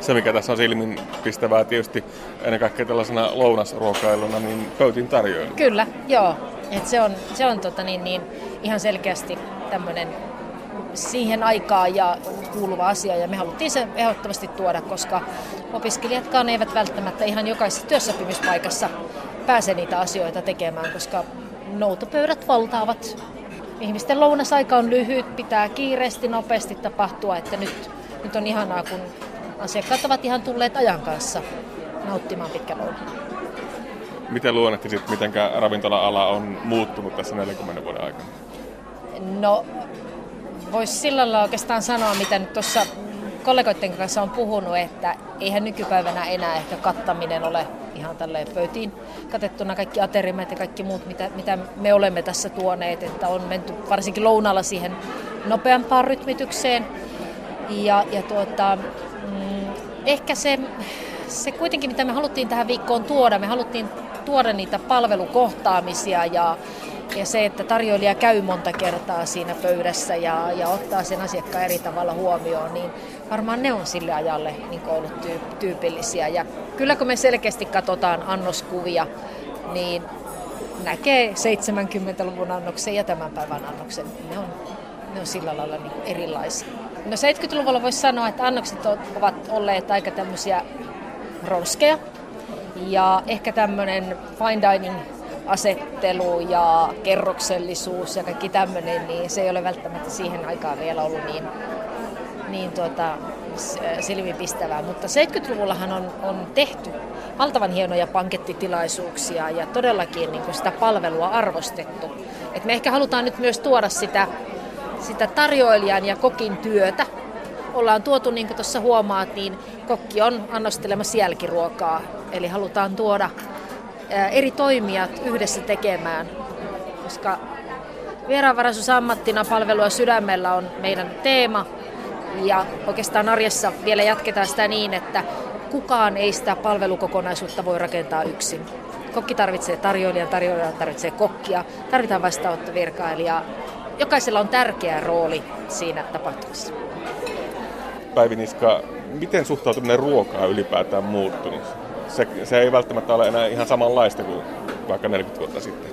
Se, mikä tässä on silminpistävää tietysti ennen kaikkea tällaisena lounasruokailuna, niin pöytin tarjoilu. Kyllä, joo. Et se on, se on tota niin, niin, ihan selkeästi tämmöinen siihen aikaan ja kuuluva asia ja me haluttiin se ehdottomasti tuoda, koska opiskelijatkaan eivät välttämättä ihan jokaisessa työsopimuspaikassa pääse niitä asioita tekemään, koska noutopöydät valtaavat ihmisten lounasaika on lyhyt, pitää kiireesti, nopeasti tapahtua, että nyt, nyt on ihanaa, kun asiakkaat ovat ihan tulleet ajan kanssa nauttimaan pitkä lounaan. Miten luonnehtisit, miten ravintola-ala on muuttunut tässä 40 vuoden aikana? No, voisi sillä lailla oikeastaan sanoa, mitä nyt tuossa kollegoiden kanssa on puhunut, että eihän nykypäivänä enää ehkä kattaminen ole ihan tälleen pöytiin katettuna kaikki aterimet ja kaikki muut, mitä, mitä me olemme tässä tuoneet, että on menty varsinkin lounalla siihen nopeampaan rytmitykseen. Ja, ja tuota, mm, ehkä se, se kuitenkin, mitä me haluttiin tähän viikkoon tuoda, me haluttiin tuoda niitä palvelukohtaamisia ja, ja se, että tarjoilija käy monta kertaa siinä pöydässä ja, ja ottaa sen asiakkaan eri tavalla huomioon, niin varmaan ne on sille ajalle niin ollut tyyp- tyypillisiä. Ja kyllä kun me selkeästi katsotaan annoskuvia, niin näkee 70-luvun annoksen ja tämän päivän annoksen. Ne on, ne on sillä lailla niin erilaisia. No 70-luvulla voisi sanoa, että annokset ovat olleet aika tämmöisiä ronskeja. Ja ehkä tämmöinen fine dining asettelu ja kerroksellisuus ja kaikki tämmöinen, niin se ei ole välttämättä siihen aikaan vielä ollut niin, niin tuota, silmipistävää. Mutta 70-luvullahan on, on tehty valtavan hienoja pankettitilaisuuksia ja todellakin niin kuin sitä palvelua arvostettu. Et me ehkä halutaan nyt myös tuoda sitä, sitä tarjoilijan ja kokin työtä. Ollaan tuotu, niin kuin tuossa huomaat, niin kokki on annostelemassa jälkiruokaa. Eli halutaan tuoda eri toimijat yhdessä tekemään, koska vieraanvaraisuus ammattina palvelua sydämellä on meidän teema. Ja oikeastaan arjessa vielä jatketaan sitä niin, että kukaan ei sitä palvelukokonaisuutta voi rakentaa yksin. Kokki tarvitsee tarjoilijan, tarjoilija tarvitsee kokkia, tarvitaan vastaanottovirkailijaa. Jokaisella on tärkeä rooli siinä tapahtumassa. Päivi Niska, miten suhtautuminen ruokaa ylipäätään muuttunut? Se, se ei välttämättä ole enää ihan samanlaista kuin vaikka 40 vuotta sitten.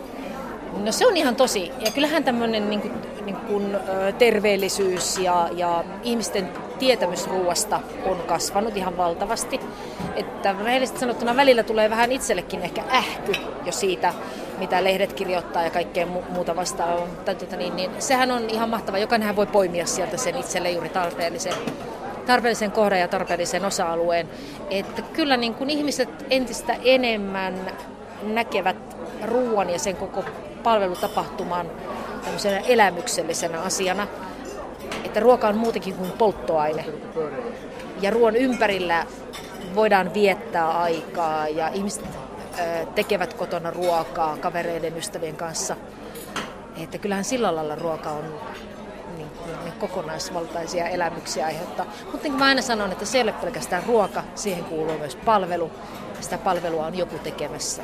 No se on ihan tosi. Ja kyllähän tämmöinen niin kuin, niin kuin, terveellisyys ja, ja ihmisten tietämys ruoasta on kasvanut ihan valtavasti. Että rehellisesti sanottuna välillä tulee vähän itsellekin ehkä ähky jo siitä, mitä lehdet kirjoittaa ja kaikkea muuta vastaavaa. Mutta tuota, niin, niin, sehän on ihan mahtava. Jokainenhan voi poimia sieltä sen itselle juuri tarpeellisen tarpeellisen kohdan ja tarpeellisen osa-alueen. Että kyllä niin kuin ihmiset entistä enemmän näkevät ruoan ja sen koko palvelutapahtuman tämmöisenä elämyksellisenä asiana. Että ruoka on muutenkin kuin polttoaine. Ja ruoan ympärillä voidaan viettää aikaa ja ihmiset tekevät kotona ruokaa kavereiden, ystävien kanssa. Että kyllähän sillä lailla ruoka on kokonaisvaltaisia elämyksiä aiheuttaa. Mutta niin kuin mä aina sanon, että se ei ole pelkästään ruoka, siihen kuuluu myös palvelu. Sitä palvelua on joku tekemässä.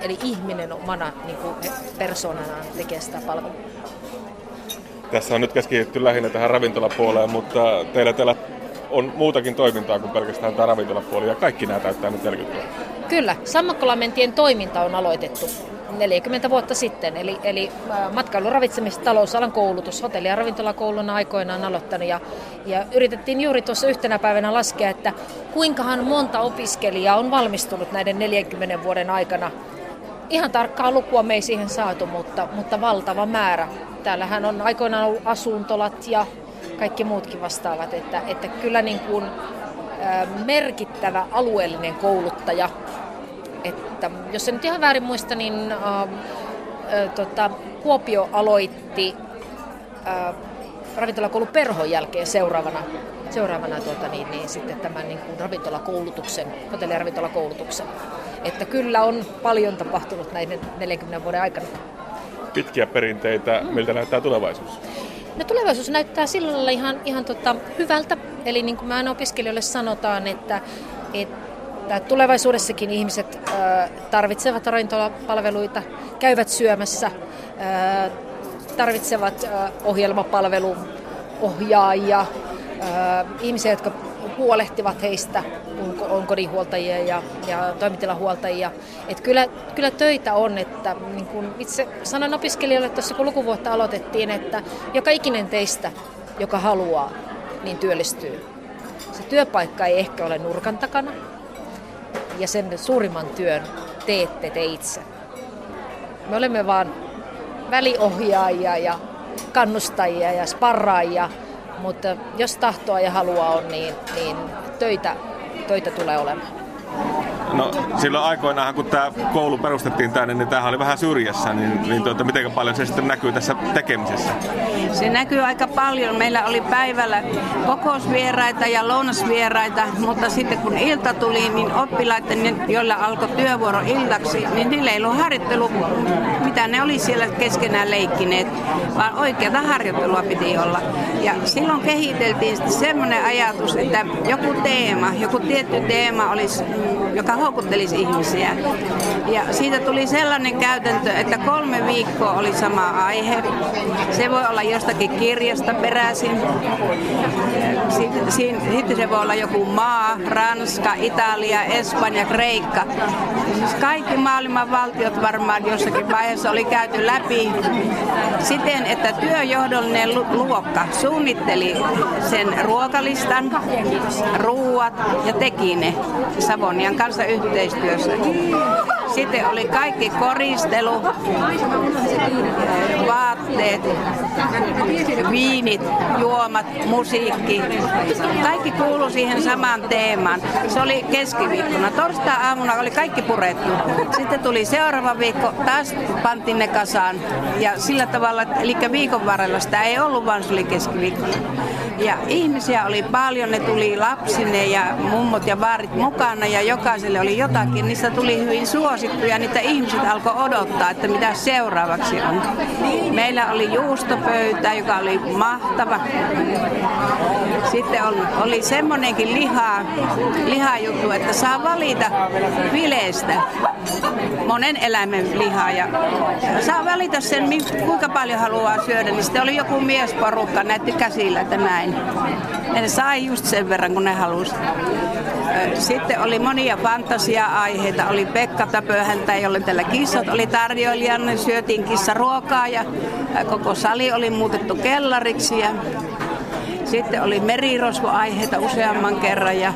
Eli ihminen omana niin kuin persoonanaan tekee sitä palvelua. Tässä on nyt keskitytty lähinnä tähän ravintolapuoleen, mutta teillä täällä on muutakin toimintaa kuin pelkästään tämä ravintolapuoli ja kaikki nämä täyttää nyt 40 vuotta. Kyllä, Sammakkolamentien toiminta on aloitettu 40 vuotta sitten. Eli, eli matkailu, ravitsemis- talousalan koulutus, hotelli- ja ravintolakouluna aikoinaan aloittanut. Ja, ja yritettiin juuri tuossa yhtenä päivänä laskea, että kuinkahan monta opiskelijaa on valmistunut näiden 40 vuoden aikana. Ihan tarkkaa lukua me ei siihen saatu, mutta, mutta valtava määrä. Täällähän on aikoinaan ollut asuntolat ja kaikki muutkin vastaavat, että, että kyllä niin kuin, merkittävä alueellinen kouluttaja että jos en nyt ihan väärin muista, niin äh, äh, tota, Kuopio aloitti äh, ravintolakoulun perhon jälkeen seuraavana, seuraavana tuota, niin, niin, sitten tämän niin kuin ravintolakoulutuksen, hotelli- ja ravintolakoulutuksen. Että kyllä on paljon tapahtunut näiden 40 vuoden aikana. Pitkiä perinteitä, mm. miltä näyttää tulevaisuus? No tulevaisuus näyttää sillä lailla ihan, ihan tota, hyvältä. Eli niin kuin me aina opiskelijoille sanotaan, että, että että tulevaisuudessakin ihmiset tarvitsevat ravintolapalveluita, käyvät syömässä, tarvitsevat ohjelmapalvelun ohjaajia, ihmisiä, jotka huolehtivat heistä, on, kodinhuoltajia ja, ja toimitilahuoltajia. Et kyllä, kyllä töitä on, että niin kun itse sanon opiskelijoille tuossa kun lukuvuotta aloitettiin, että joka ikinen teistä, joka haluaa, niin työllistyy. Se työpaikka ei ehkä ole nurkan takana, ja sen suurimman työn teette te itse. Me olemme vaan väliohjaajia ja kannustajia ja sparraajia, mutta jos tahtoa ja halua on, niin, niin töitä, töitä tulee olemaan. No silloin aikoinaan, kun tämä koulu perustettiin tänne, niin tämähän oli vähän syrjässä, niin, niin tuota, miten paljon se sitten näkyy tässä tekemisessä? Se näkyy aika paljon. Meillä oli päivällä kokousvieraita ja lounasvieraita, mutta sitten kun ilta tuli, niin oppilaiden, joilla alkoi työvuoro iltaksi, niin niillä ei ollut harjoittelu, mitä ne oli siellä keskenään leikkineet, vaan oikeata harjoittelua piti olla. Ja silloin kehiteltiin semmoinen ajatus, että joku teema, joku tietty teema olisi, joka houkuttelisi ihmisiä. Ja siitä tuli sellainen käytäntö, että kolme viikkoa oli sama aihe. Se voi olla jostakin kirjasta peräisin. Sitten, se voi olla joku maa, Ranska, Italia, Espanja, Kreikka. Kaikki maailman valtiot varmaan jossakin vaiheessa oli käyty läpi siten, että työjohdollinen luokka suunnitteli sen ruokalistan, ruuat ja teki ne Savonian kanssa yhteistyössä. Sitten oli kaikki koristelu, vaatteet, viinit, juomat, musiikki. Kaikki kuului siihen samaan teemaan. Se oli keskiviikkona. Torstai-aamuna oli kaikki purettu. Sitten tuli seuraava viikko, taas pantiin ne kasaan. Ja sillä tavalla, eli viikon varrella sitä ei ollut, vaan se oli keskiviikkona. Ja ihmisiä oli paljon, ne tuli lapsine ja mummot ja vaarit mukana ja jokaiselle oli jotakin. Niistä tuli hyvin suosittuja, niitä ihmiset alkoi odottaa, että mitä seuraavaksi on. Meillä oli juustopöytä, joka oli mahtava. Sitten oli, oli semmonenkin liha, lihajuttu, että saa valita vileestä monen eläimen lihaa ja saa valita sen, kuinka paljon haluaa syödä. Niin sitten oli joku miesporukka, näytti käsillä, että näin. Ne sai just sen verran, kun ne halusi. Sitten oli monia fantasia-aiheita. Oli Pekka Tapöhäntä, jolle tällä kissat oli tarjoilijana. Syötiin kissaruokaa ja koko sali oli muutettu kellariksi. Ja sitten oli merirosvoaiheita useamman kerran ja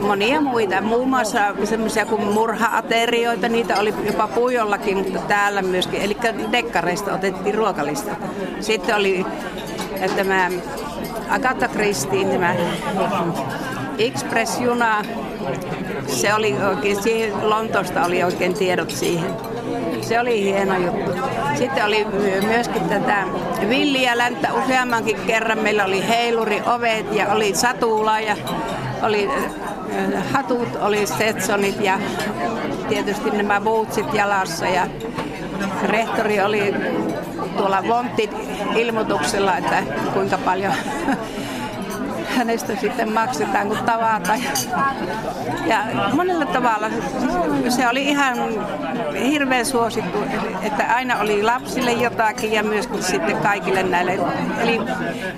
monia muita. Muun muassa semmoisia kuin murha-aterioita, niitä oli jopa pujollakin, mutta täällä myöskin. Eli dekkareista otettiin ruokalista. Sitten oli tämä Agatha Christine, tämä Express-juna. Se oli oikein, siihen Lontoosta oli oikein tiedot siihen. Se oli hieno juttu. Sitten oli myöskin tätä villiä länttä useammankin kerran. Meillä oli heiluri, ovet ja oli satula ja oli hatut, oli Stetsonit ja tietysti nämä bootsit jalassa. Ja rehtori oli tuolla Vontin ilmoituksella, että kuinka paljon hänestä sitten maksetaan, kun tavataan. Ja monella tavalla se oli ihan hirveän suosittu, että aina oli lapsille jotakin ja myöskin sitten kaikille näille. Eli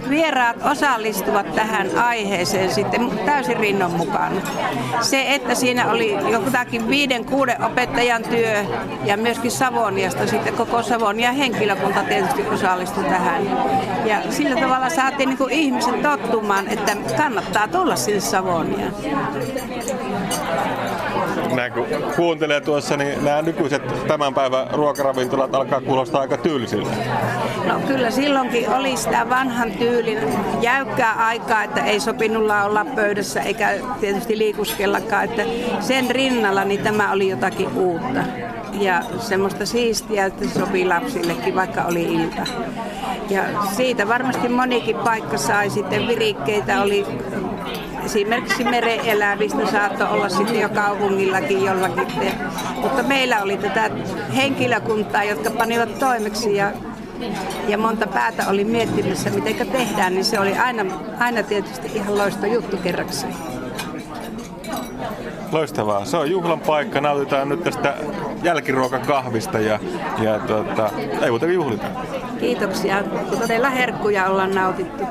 vieraat osallistuvat tähän aiheeseen sitten täysin rinnon mukaan. Se, että siinä oli jotakin viiden, kuuden opettajan työ ja myöskin Savoniasta sitten koko Savonia henkilökunta tietysti osallistui tähän. Ja sillä tavalla saatiin niin kuin ihmiset tottumaan, että että kannattaa tulla sinne Savoniaan. Näin kun kuuntelee tuossa, niin nämä nykyiset tämän päivän ruokaravintolat alkaa kuulostaa aika tyylisiltä. No kyllä silloinkin oli sitä vanhan tyylin jäykkää aikaa, että ei sopinut olla pöydässä eikä tietysti liikuskellakaan, että sen rinnalla niin tämä oli jotakin uutta ja semmoista siistiä, että se sopii lapsillekin, vaikka oli ilta. Ja siitä varmasti monikin paikka sai sitten virikkeitä, oli esimerkiksi mereelävistä saattoi olla sitten jo kaupungillakin jollakin. Mutta meillä oli tätä henkilökuntaa, jotka panivat toimeksi ja ja monta päätä oli miettimässä, miten tehdään, niin se oli aina, aina tietysti ihan loisto juttu kerrakseen. Loistavaa. Se on juhlan paikka. Nautitaan nyt tästä jälkiruokakahvista ja, ja tuota, ei muuta juhlita. Kiitoksia. Todella herkkuja ollaan nautittu.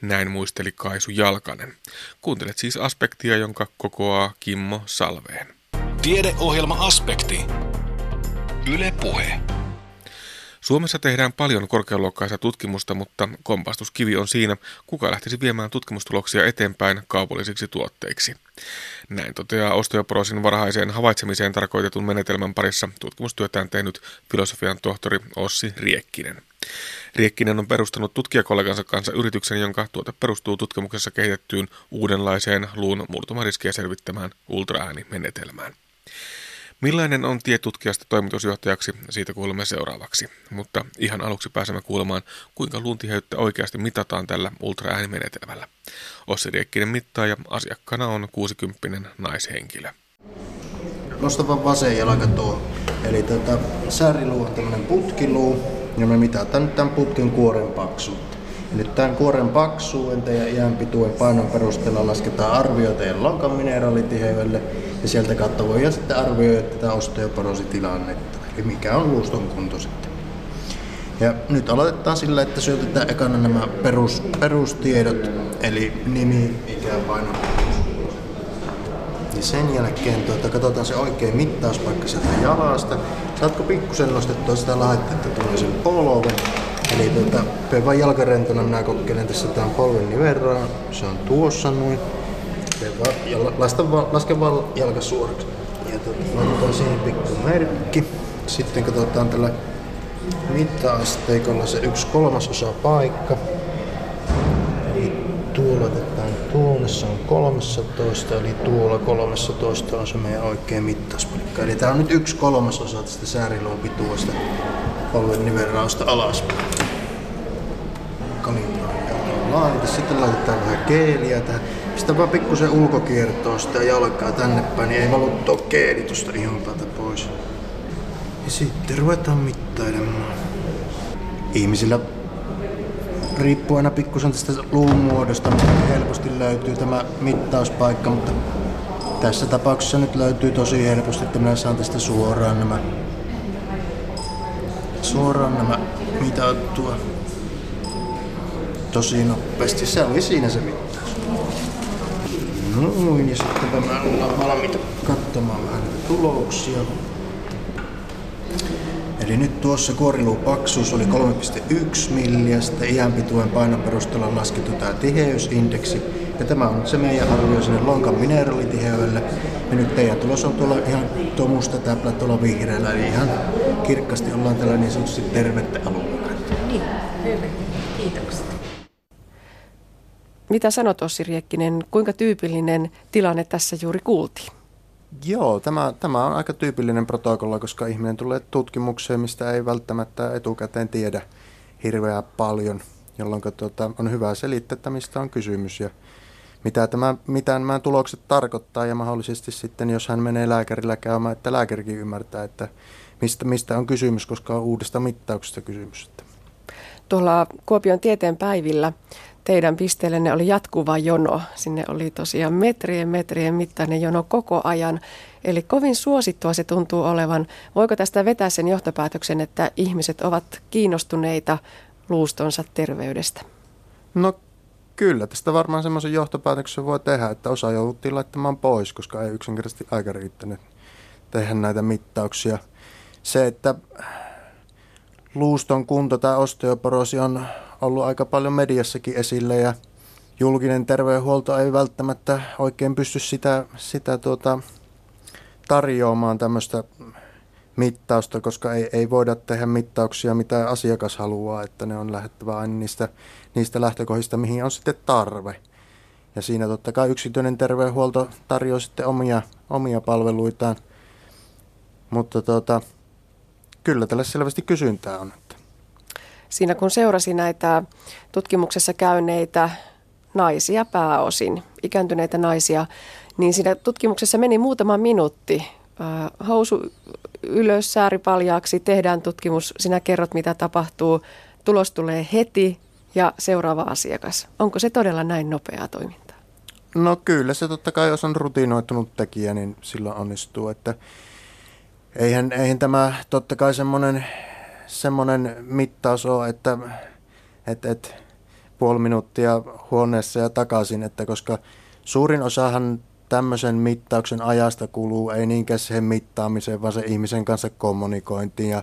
Näin muisteli Kaisu Jalkanen. Kuuntelet siis aspektia, jonka kokoaa Kimmo Salveen. Tiedeohjelma Aspekti. Yle Puhe. Suomessa tehdään paljon korkealuokkaista tutkimusta, mutta kompastuskivi on siinä, kuka lähtisi viemään tutkimustuloksia eteenpäin kaupallisiksi tuotteiksi. Näin toteaa osteoporosin varhaiseen havaitsemiseen tarkoitetun menetelmän parissa tutkimustyötään tehnyt filosofian tohtori Ossi Riekkinen. Riekkinen on perustanut tutkijakollegansa kanssa yrityksen, jonka tuote perustuu tutkimuksessa kehitettyyn uudenlaiseen luun murtumariskiä selvittämään ultraäänimenetelmään. Millainen on tie tutkijasta toimitusjohtajaksi, siitä kuulemme seuraavaksi. Mutta ihan aluksi pääsemme kuulemaan, kuinka luuntiheyttä oikeasti mitataan tällä ultraäänimenetelmällä. Ossi Riekkinen mittaa ja asiakkaana on 60 naishenkilö. Nosta vaan vasen jalka tuo. Eli tota, sääriluu on tämmöinen putkiluu, ja me mitataan nyt tämän putkin kuoren paksuutta. Ja nyt tämän kuoren paksuuden ja iän pituuden painon perusteella lasketaan arvio teidän lonkan mineraalitiheydelle ja sieltä kautta voidaan sitten arvioida tätä osteoporositilannetta, eli mikä on luuston kunto sitten. Ja nyt aloitetaan sillä, että syötetään ekana nämä perus, perustiedot, eli nimi, ikä, paino, niin sen jälkeen tuota, katsotaan se oikea mittauspaikka sieltä jalasta. Saatko pikkusen nostettua sitä laitetta tuollaisen polven. Eli tuota, vain jalkarentona minä kokeilen tässä tämän polven niverran. Se on tuossa noin. Vaan, laske vaan jalka suoraksi. Ja tuota, laitetaan siihen pikku merkki. Sitten katsotaan tällä mitta-asteikolla se yksi kolmasosa paikka. Tuolla otetaan tuonne, se on 13, eli tuolla 13 on se meidän oikea mittauspaikka. Eli tämä on nyt yksi kolmasosa tästä sääriluun pituudesta polven nivelrausta alaspäin. Kalibroidaan laite, sitten laitetaan vähän keeliä tähän. Sitten vaan pikkusen ulkokiertoon sitä jalkaa tänne päin, niin ei valu tuo keeli tuosta ihan päältä pois. Ja sitten ruvetaan mittailemaan. Ihmisillä riippuu aina pikkusen tästä luun muodosta, mutta helposti löytyy tämä mittauspaikka, mutta tässä tapauksessa nyt löytyy tosi helposti, että minä saan tästä suoraan nämä suoraan nämä mitattua tosi nopeasti. Se oli siinä se mittaus. Noin, ja sitten mä ollaan valmiita katsomaan vähän tuloksia. Eli nyt tuossa kuoriluun paksuus oli 3,1 milliä, sitten iän pituuden painon perusteella laskettu tämä tiheysindeksi. Ja tämä on se meidän arvio sinne lonkan mineraalitiheydelle. Ja nyt teidän tulos on tuolla ihan tuo musta täplä tuolla vihreällä, eli ihan kirkkaasti ollaan tällä niin sanotusti tervettä alueella. Niin, hyvä. Kiitokset. Mitä sanot Ossi Riekkinen, kuinka tyypillinen tilanne tässä juuri kuultiin? Joo, tämä, tämä on aika tyypillinen protokolla, koska ihminen tulee tutkimukseen, mistä ei välttämättä etukäteen tiedä hirveän paljon, jolloin tuota, on hyvä selittää, että mistä on kysymys ja mitä, tämä, mitä nämä tulokset tarkoittaa ja mahdollisesti sitten, jos hän menee lääkärillä käymään, että lääkärikin ymmärtää, että mistä, mistä on kysymys, koska on uudesta mittauksesta kysymys. Tuolla Kuopion tieteen päivillä teidän pisteellenne oli jatkuva jono. Sinne oli tosiaan metrien metrien mittainen jono koko ajan. Eli kovin suosittua se tuntuu olevan. Voiko tästä vetää sen johtopäätöksen, että ihmiset ovat kiinnostuneita luustonsa terveydestä? No kyllä, tästä varmaan semmoisen johtopäätöksen voi tehdä, että osa jouduttiin laittamaan pois, koska ei yksinkertaisesti aika riittänyt tehdä näitä mittauksia. Se, että luuston kunto tai osteoporosi on ollut aika paljon mediassakin esillä ja julkinen terveydenhuolto ei välttämättä oikein pysty sitä, sitä tuota, tarjoamaan tämmöistä mittausta, koska ei, ei voida tehdä mittauksia, mitä asiakas haluaa, että ne on lähettävä aina niistä, niistä lähtökohdista, mihin on sitten tarve. Ja siinä totta kai yksityinen terveydenhuolto tarjoaa sitten omia, omia palveluitaan, mutta tuota, kyllä tälle selvästi kysyntää on siinä kun seurasi näitä tutkimuksessa käyneitä naisia pääosin, ikääntyneitä naisia, niin siinä tutkimuksessa meni muutama minuutti. Housu ylös, sääri paljaaksi, tehdään tutkimus, sinä kerrot mitä tapahtuu, tulos tulee heti ja seuraava asiakas. Onko se todella näin nopeaa toimintaa? No kyllä se totta kai, jos on rutinoitunut tekijä, niin silloin onnistuu, että eihän, eihän tämä totta kai semmoinen semmoinen mittaus on, että, että, että puoli minuuttia huoneessa ja takaisin, että koska suurin osahan tämmöisen mittauksen ajasta kuluu ei niinkään siihen mittaamiseen, vaan se ihmisen kanssa kommunikointiin ja,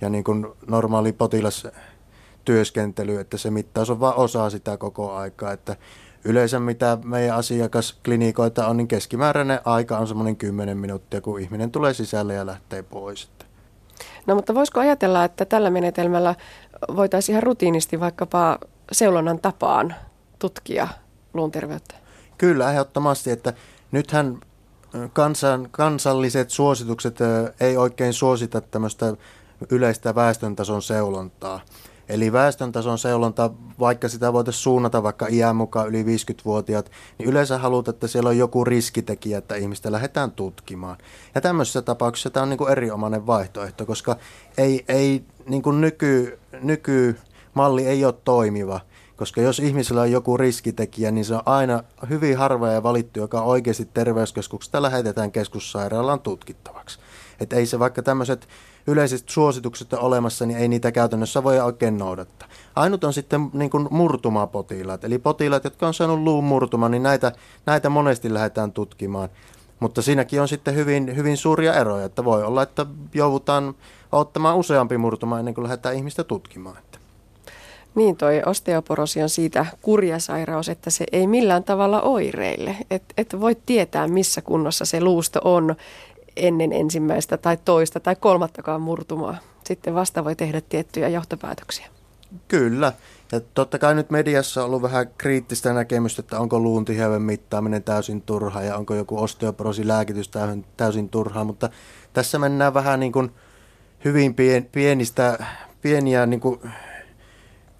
ja niin kuin normaali potilastyöskentely, että se mittaus on vain osa sitä koko aikaa, että yleensä mitä meidän asiakasklinikoita on, niin keskimääräinen aika on semmoinen 10 minuuttia, kun ihminen tulee sisälle ja lähtee pois. No mutta voisiko ajatella, että tällä menetelmällä voitaisiin ihan rutiinisti vaikkapa seulonnan tapaan tutkia luun terveyttä? Kyllä, ehdottomasti, että nythän kansan, kansalliset suositukset ei oikein suosita tämmöistä yleistä väestöntason seulontaa. Eli väestöntason seulonta, vaikka sitä voitaisiin suunnata vaikka iän mukaan yli 50-vuotiaat, niin yleensä halutaan, että siellä on joku riskitekijä, että ihmistä lähdetään tutkimaan. Ja tämmöisessä tapauksessa tämä on niin kuin erinomainen vaihtoehto, koska ei, ei niin kuin nyky, nykymalli ei ole toimiva. Koska jos ihmisellä on joku riskitekijä, niin se on aina hyvin harva ja valittu, joka oikeasti terveyskeskuksesta lähetetään keskussairaalaan tutkittavaksi. Että ei se vaikka tämmöiset yleiset suositukset on olemassa, niin ei niitä käytännössä voi oikein noudattaa. Ainut on sitten niin kuin murtumapotilaat, eli potilaat, jotka on saanut luun murtuma, niin näitä, näitä monesti lähdetään tutkimaan. Mutta siinäkin on sitten hyvin, hyvin suuria eroja, että voi olla, että joudutaan ottamaan useampi murtuma ennen kuin lähdetään ihmistä tutkimaan. Niin, toi osteoporosi on siitä kurja sairaus, että se ei millään tavalla oireille. Että et voit tietää, missä kunnossa se luusto on ennen ensimmäistä tai toista tai kolmattakaan murtumaa. Sitten vasta voi tehdä tiettyjä johtopäätöksiä. Kyllä. Ja totta kai nyt mediassa on ollut vähän kriittistä näkemystä, että onko luun tiheyden mittaaminen täysin turha ja onko joku lääkitys täysin, täysin turha, mutta tässä mennään vähän niin kuin hyvin pien, pienistä, pieniä niin kuin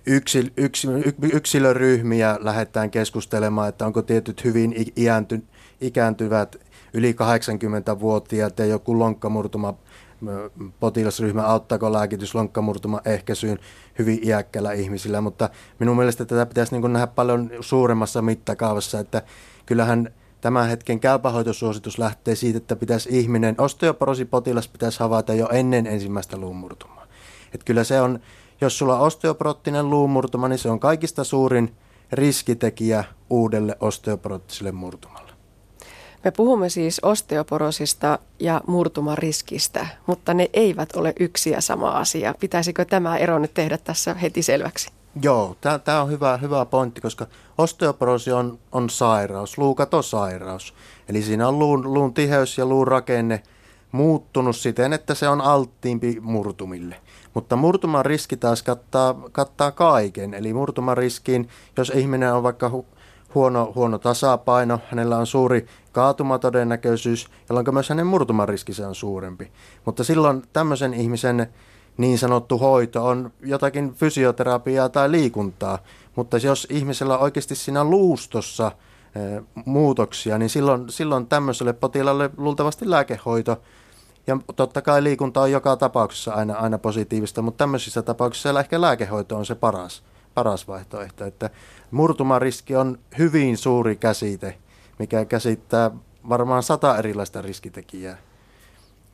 yksil, yksil, yksilöryhmiä lähdetään keskustelemaan, että onko tietyt hyvin iänty, ikääntyvät yli 80-vuotiaat ja joku lonkkamurtuma potilasryhmä, auttaako lääkitys lonkkamurtuma ehkäisyyn hyvin iäkkäillä ihmisillä, mutta minun mielestä tätä pitäisi niin nähdä paljon suuremmassa mittakaavassa, että kyllähän tämän hetken käypähoitosuositus lähtee siitä, että pitäisi ihminen, osteoporosipotilas pitäisi havaita jo ennen ensimmäistä luumurtumaa. Että kyllä se on, jos sulla on osteoporoottinen luumurtuma, niin se on kaikista suurin riskitekijä uudelle osteoporoottiselle murtumalle. Me puhumme siis osteoporosista ja murtumariskistä, mutta ne eivät ole yksi ja sama asia. Pitäisikö tämä ero nyt tehdä tässä heti selväksi? Joo, tämä on hyvä, hyvä pointti, koska osteoporosi on, on sairaus, luukatosairaus. Eli siinä on luun, luun tiheys ja luun rakenne muuttunut siten, että se on alttiimpi murtumille. Mutta murtuman riski taas kattaa, kattaa kaiken. Eli murtuman riskiin, jos ihminen on vaikka huono, huono tasapaino, hänellä on suuri kaatumatodennäköisyys, jolloin myös hänen murtumariskinsä on suurempi. Mutta silloin tämmöisen ihmisen niin sanottu hoito on jotakin fysioterapiaa tai liikuntaa, mutta jos ihmisellä on oikeasti siinä luustossa e, muutoksia, niin silloin, silloin tämmöiselle potilaalle luultavasti lääkehoito. Ja totta kai liikunta on joka tapauksessa aina, aina positiivista, mutta tämmöisissä tapauksissa ehkä lääkehoito on se paras, paras vaihtoehto. Että murtumariski on hyvin suuri käsite, mikä käsittää varmaan sata erilaista riskitekijää.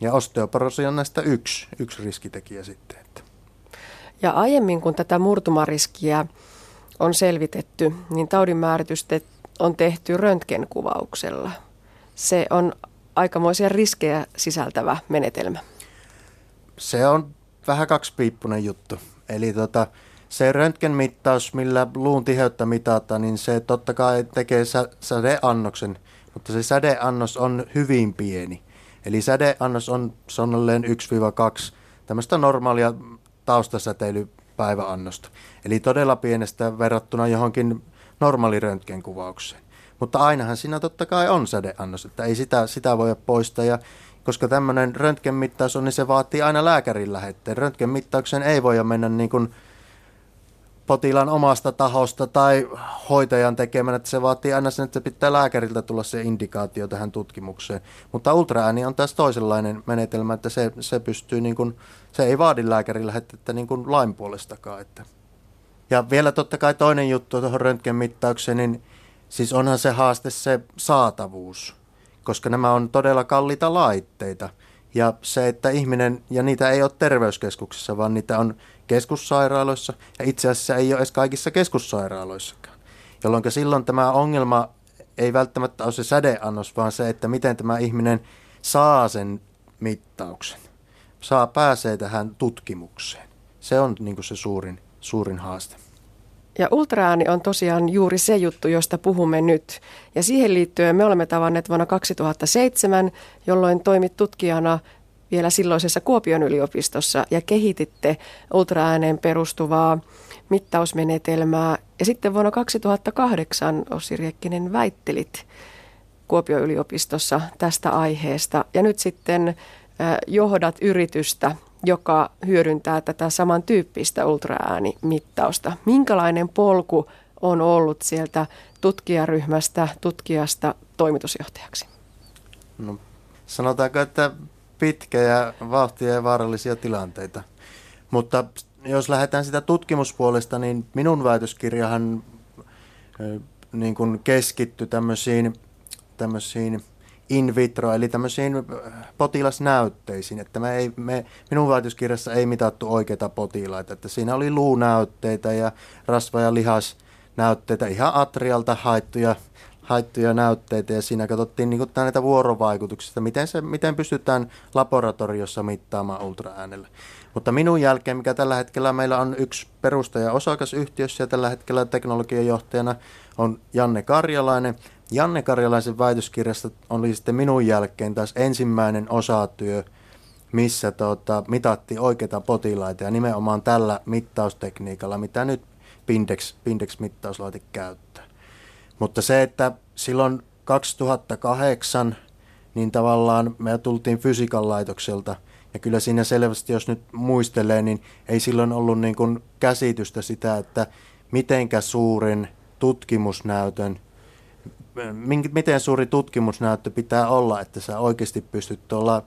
Ja osteoporosi on näistä yksi, yksi riskitekijä sitten. Että. Ja aiemmin kun tätä murtumariskiä on selvitetty, niin taudin määritystä on tehty röntgenkuvauksella. Se on aikamoisia riskejä sisältävä menetelmä. Se on vähän kaksipiippunen juttu. Eli tota, se röntgenmittaus, millä luun tiheyttä mitataan, niin se totta kai tekee sä, sädeannoksen, mutta se sädeannos on hyvin pieni. Eli sädeannos on sonnolleen 1-2 tämmöistä normaalia taustasäteilypäiväannosta. Eli todella pienestä verrattuna johonkin normaali röntgenkuvaukseen. Mutta ainahan siinä totta kai on sädeannos, että ei sitä, sitä voi poistaa. Ja koska tämmöinen röntgenmittaus on, niin se vaatii aina lääkärin lähetteen. Röntgenmittauksen ei voi mennä niin kuin potilaan omasta tahosta tai hoitajan tekemänä, että se vaatii aina sen, että se pitää lääkäriltä tulla se indikaatio tähän tutkimukseen. Mutta ultraääni on tässä toisenlainen menetelmä, että se, se pystyy niin kuin, se ei vaadi lääkärin lähetettä niin kuin lain puolestakaan. Että. Ja vielä totta kai toinen juttu tuohon röntgenmittaukseen, niin siis onhan se haaste se saatavuus, koska nämä on todella kalliita laitteita. Ja se, että ihminen, ja niitä ei ole terveyskeskuksissa, vaan niitä on keskussairaaloissa ja itse asiassa ei ole edes kaikissa keskussairaaloissakaan. Jolloin silloin tämä ongelma ei välttämättä ole se sädeannos, vaan se, että miten tämä ihminen saa sen mittauksen, saa pääsee tähän tutkimukseen. Se on niin se suurin, suurin haaste. Ja ultraääni on tosiaan juuri se juttu, josta puhumme nyt. Ja siihen liittyen me olemme tavanneet vuonna 2007, jolloin toimit tutkijana vielä silloisessa Kuopion yliopistossa ja kehititte ultraääneen perustuvaa mittausmenetelmää. Ja sitten vuonna 2008 Ossi Riekkinen väittelit Kuopion yliopistossa tästä aiheesta. Ja nyt sitten johdat yritystä, joka hyödyntää tätä samantyyppistä ultraäänimittausta. Minkälainen polku on ollut sieltä tutkijaryhmästä, tutkijasta toimitusjohtajaksi? No, sanotaanko, että pitkä ja vauhtia ja vaarallisia tilanteita. Mutta jos lähdetään sitä tutkimuspuolesta, niin minun väitöskirjahan niin kuin keskittyi tämmöisiin, tämmöisiin in vitro, eli tämmöisiin potilasnäytteisiin, että me ei, me, minun väitöskirjassa ei mitattu oikeita potilaita, että siinä oli luunäytteitä ja rasva- ja lihasnäytteitä, ihan atrialta haettuja haittuja näytteitä ja siinä katsottiin niin näitä vuorovaikutuksia, miten, se, miten pystytään laboratoriossa mittaamaan ultraäänellä. Mutta minun jälkeen, mikä tällä hetkellä meillä on yksi perustaja osakasyhtiössä ja tällä hetkellä teknologiajohtajana on Janne Karjalainen. Janne Karjalaisen väitöskirjasta oli sitten minun jälkeen taas ensimmäinen osatyö, missä tota, mitattiin oikeita potilaita ja nimenomaan tällä mittaustekniikalla, mitä nyt Pindex, Pindex-mittauslaite käyttää. Mutta se, että silloin 2008 niin tavallaan me tultiin fysiikan laitokselta ja kyllä siinä selvästi, jos nyt muistelee, niin ei silloin ollut niin kuin käsitystä sitä, että mitenkä suurin tutkimusnäytön, miten suuri tutkimusnäyttö pitää olla, että sä oikeasti pystyt tuolla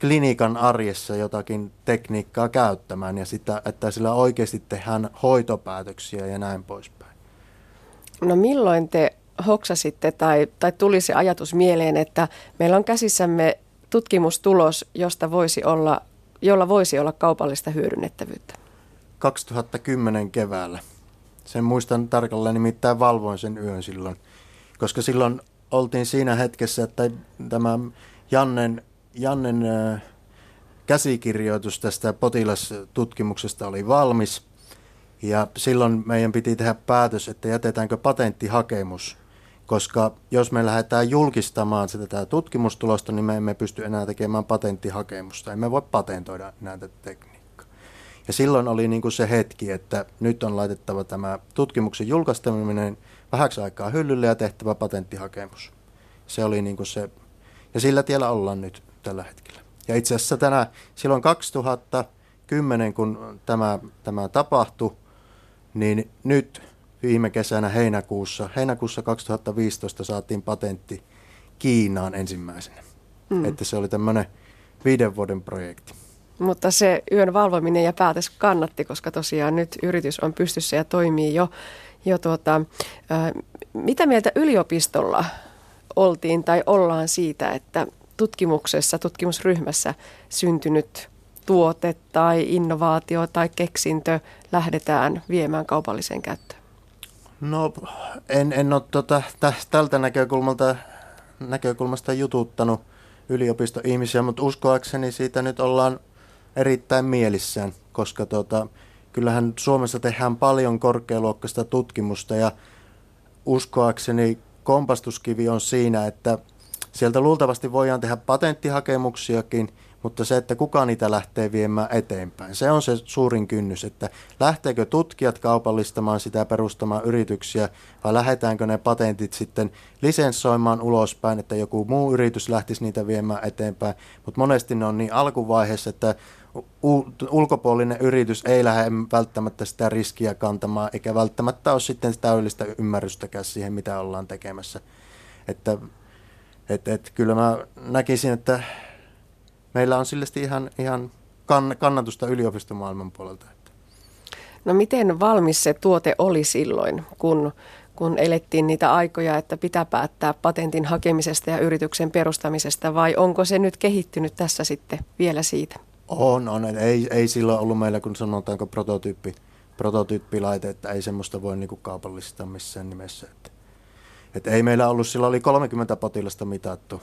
klinikan arjessa jotakin tekniikkaa käyttämään ja sitä, että sillä oikeasti tehdään hoitopäätöksiä ja näin poispäin. No milloin te hoksasitte tai, tai tuli se ajatus mieleen, että meillä on käsissämme tutkimustulos, josta voisi olla, jolla voisi olla kaupallista hyödynnettävyyttä? 2010 keväällä. Sen muistan tarkalleen, nimittäin valvoin sen yön silloin, koska silloin oltiin siinä hetkessä, että tämä Jannen, Jannen käsikirjoitus tästä potilastutkimuksesta oli valmis – ja silloin meidän piti tehdä päätös, että jätetäänkö patenttihakemus, koska jos me lähdetään julkistamaan sitä tämä tutkimustulosta, niin me emme pysty enää tekemään patenttihakemusta. Emme voi patentoida näitä tekniikkaa. Ja silloin oli niin kuin se hetki, että nyt on laitettava tämä tutkimuksen julkaistaminen vähäksi aikaa hyllylle ja tehtävä patenttihakemus. Se oli niin kuin se, ja sillä tiellä ollaan nyt tällä hetkellä. Ja itse asiassa tänä, silloin 2010, kun tämä, tämä tapahtui, niin nyt viime kesänä heinäkuussa, heinäkuussa 2015 saatiin patentti Kiinaan ensimmäisenä. Mm. Että se oli tämmöinen viiden vuoden projekti. Mutta se yön valvominen ja päätös kannatti, koska tosiaan nyt yritys on pystyssä ja toimii jo. Jo tuota, mitä mieltä yliopistolla oltiin tai ollaan siitä, että tutkimuksessa, tutkimusryhmässä syntynyt tuote tai innovaatio tai keksintö lähdetään viemään kaupalliseen käyttöön? No en, en ole tota, tältä näkökulmalta, näkökulmasta jututtanut yliopistoihmisiä, mutta uskoakseni siitä nyt ollaan erittäin mielissään, koska tota, kyllähän Suomessa tehdään paljon korkealuokkaista tutkimusta ja uskoakseni kompastuskivi on siinä, että sieltä luultavasti voidaan tehdä patenttihakemuksiakin – mutta se, että kuka niitä lähtee viemään eteenpäin, se on se suurin kynnys, että lähteekö tutkijat kaupallistamaan sitä perustamaan yrityksiä vai lähdetäänkö ne patentit sitten lisenssoimaan ulospäin, että joku muu yritys lähtisi niitä viemään eteenpäin, mutta monesti ne on niin alkuvaiheessa, että ulkopuolinen yritys ei lähde välttämättä sitä riskiä kantamaan, eikä välttämättä ole sitten täydellistä ymmärrystäkään siihen, mitä ollaan tekemässä. Että et, et, kyllä mä näkisin, että meillä on sille ihan, ihan kannatusta yliopistomaailman puolelta. No miten valmis se tuote oli silloin, kun, kun elettiin niitä aikoja, että pitää päättää patentin hakemisesta ja yrityksen perustamisesta, vai onko se nyt kehittynyt tässä sitten vielä siitä? On, on. Ei, ei silloin ollut meillä, kun sanotaanko prototyyppi, prototyyppilaite, että ei semmoista voi niinku kaupallistaa missään nimessä. Että, että ei meillä ollut, silloin oli 30 potilasta mitattu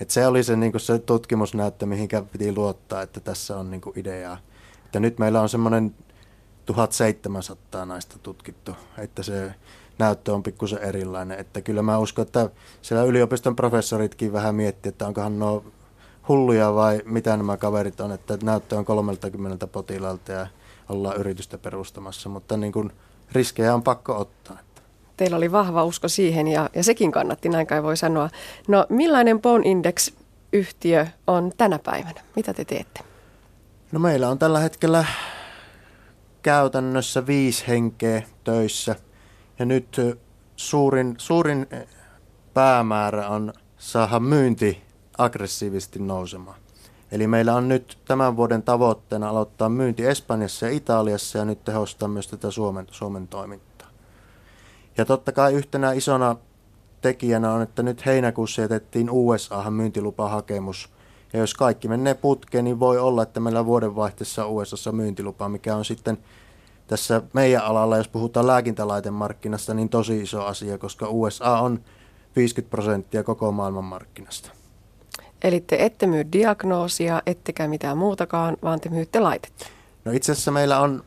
et se oli se, niin se tutkimusnäyttö, mihinkä piti luottaa, että tässä on niin ideaa. Että nyt meillä on semmoinen 1700 naista tutkittu, että se näyttö on pikkusen erilainen. Että kyllä mä uskon, että siellä yliopiston professoritkin vähän miettii, että onkohan nuo hulluja vai mitä nämä kaverit on, että näyttö on 30 potilaalta ja ollaan yritystä perustamassa, mutta niin kuin riskejä on pakko ottaa. Teillä oli vahva usko siihen ja, ja sekin kannatti, näin kai voi sanoa. No millainen Bone Index-yhtiö on tänä päivänä? Mitä te teette? No meillä on tällä hetkellä käytännössä viisi henkeä töissä ja nyt suurin, suurin päämäärä on saada myynti aggressiivisesti nousemaan. Eli meillä on nyt tämän vuoden tavoitteena aloittaa myynti Espanjassa ja Italiassa ja nyt tehostaa myös tätä Suomen, Suomen toimintaa. Ja totta kai yhtenä isona tekijänä on, että nyt heinäkuussa jätettiin USAhan myyntilupahakemus. Ja jos kaikki menee putkeen, niin voi olla, että meillä vuodenvaihteessa USAssa myyntilupa, mikä on sitten tässä meidän alalla, jos puhutaan lääkintälaitemarkkinasta, niin tosi iso asia, koska USA on 50 prosenttia koko maailman markkinasta. Eli te ette myy diagnoosia, ettekä mitään muutakaan, vaan te myytte laitetta. No itse asiassa meillä on,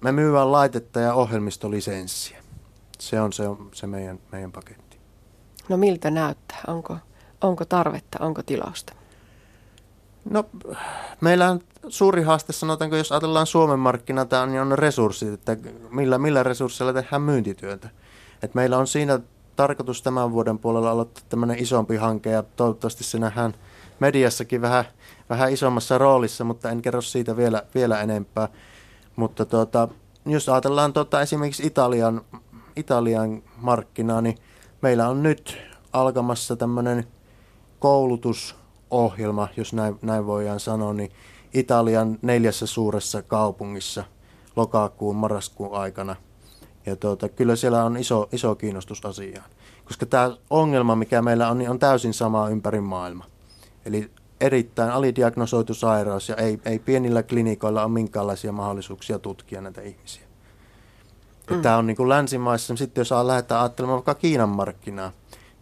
me myyvän laitetta ja ohjelmistolisenssiä. Se on se, se meidän, meidän paketti. No miltä näyttää? Onko, onko tarvetta, onko tilausta? No meillä on suuri haaste, sanotaanko, jos ajatellaan Suomen markkinata, niin on resurssit, että millä, millä resursseilla tehdään myyntityötä. Et meillä on siinä tarkoitus tämän vuoden puolella aloittaa tämmöinen isompi hanke ja toivottavasti se nähdään mediassakin vähän, vähän isommassa roolissa, mutta en kerro siitä vielä, vielä enempää. Mutta tuota, jos ajatellaan tuota, esimerkiksi Italian, Italian markkinaa, niin meillä on nyt alkamassa tämmöinen koulutusohjelma, jos näin, näin voidaan sanoa, niin Italian neljässä suuressa kaupungissa lokakuun, marraskuun aikana – ja tuota, kyllä siellä on iso, iso kiinnostus asiaan. Koska tämä ongelma, mikä meillä on, niin on täysin sama ympäri maailma. Eli erittäin alidiagnosoitu sairaus ja ei, ei pienillä klinikoilla ole minkäänlaisia mahdollisuuksia tutkia näitä ihmisiä. Mm. Tämä on niin kuin länsimaissa, sitten jos lähdetään ajattelemaan vaikka Kiinan markkinaa.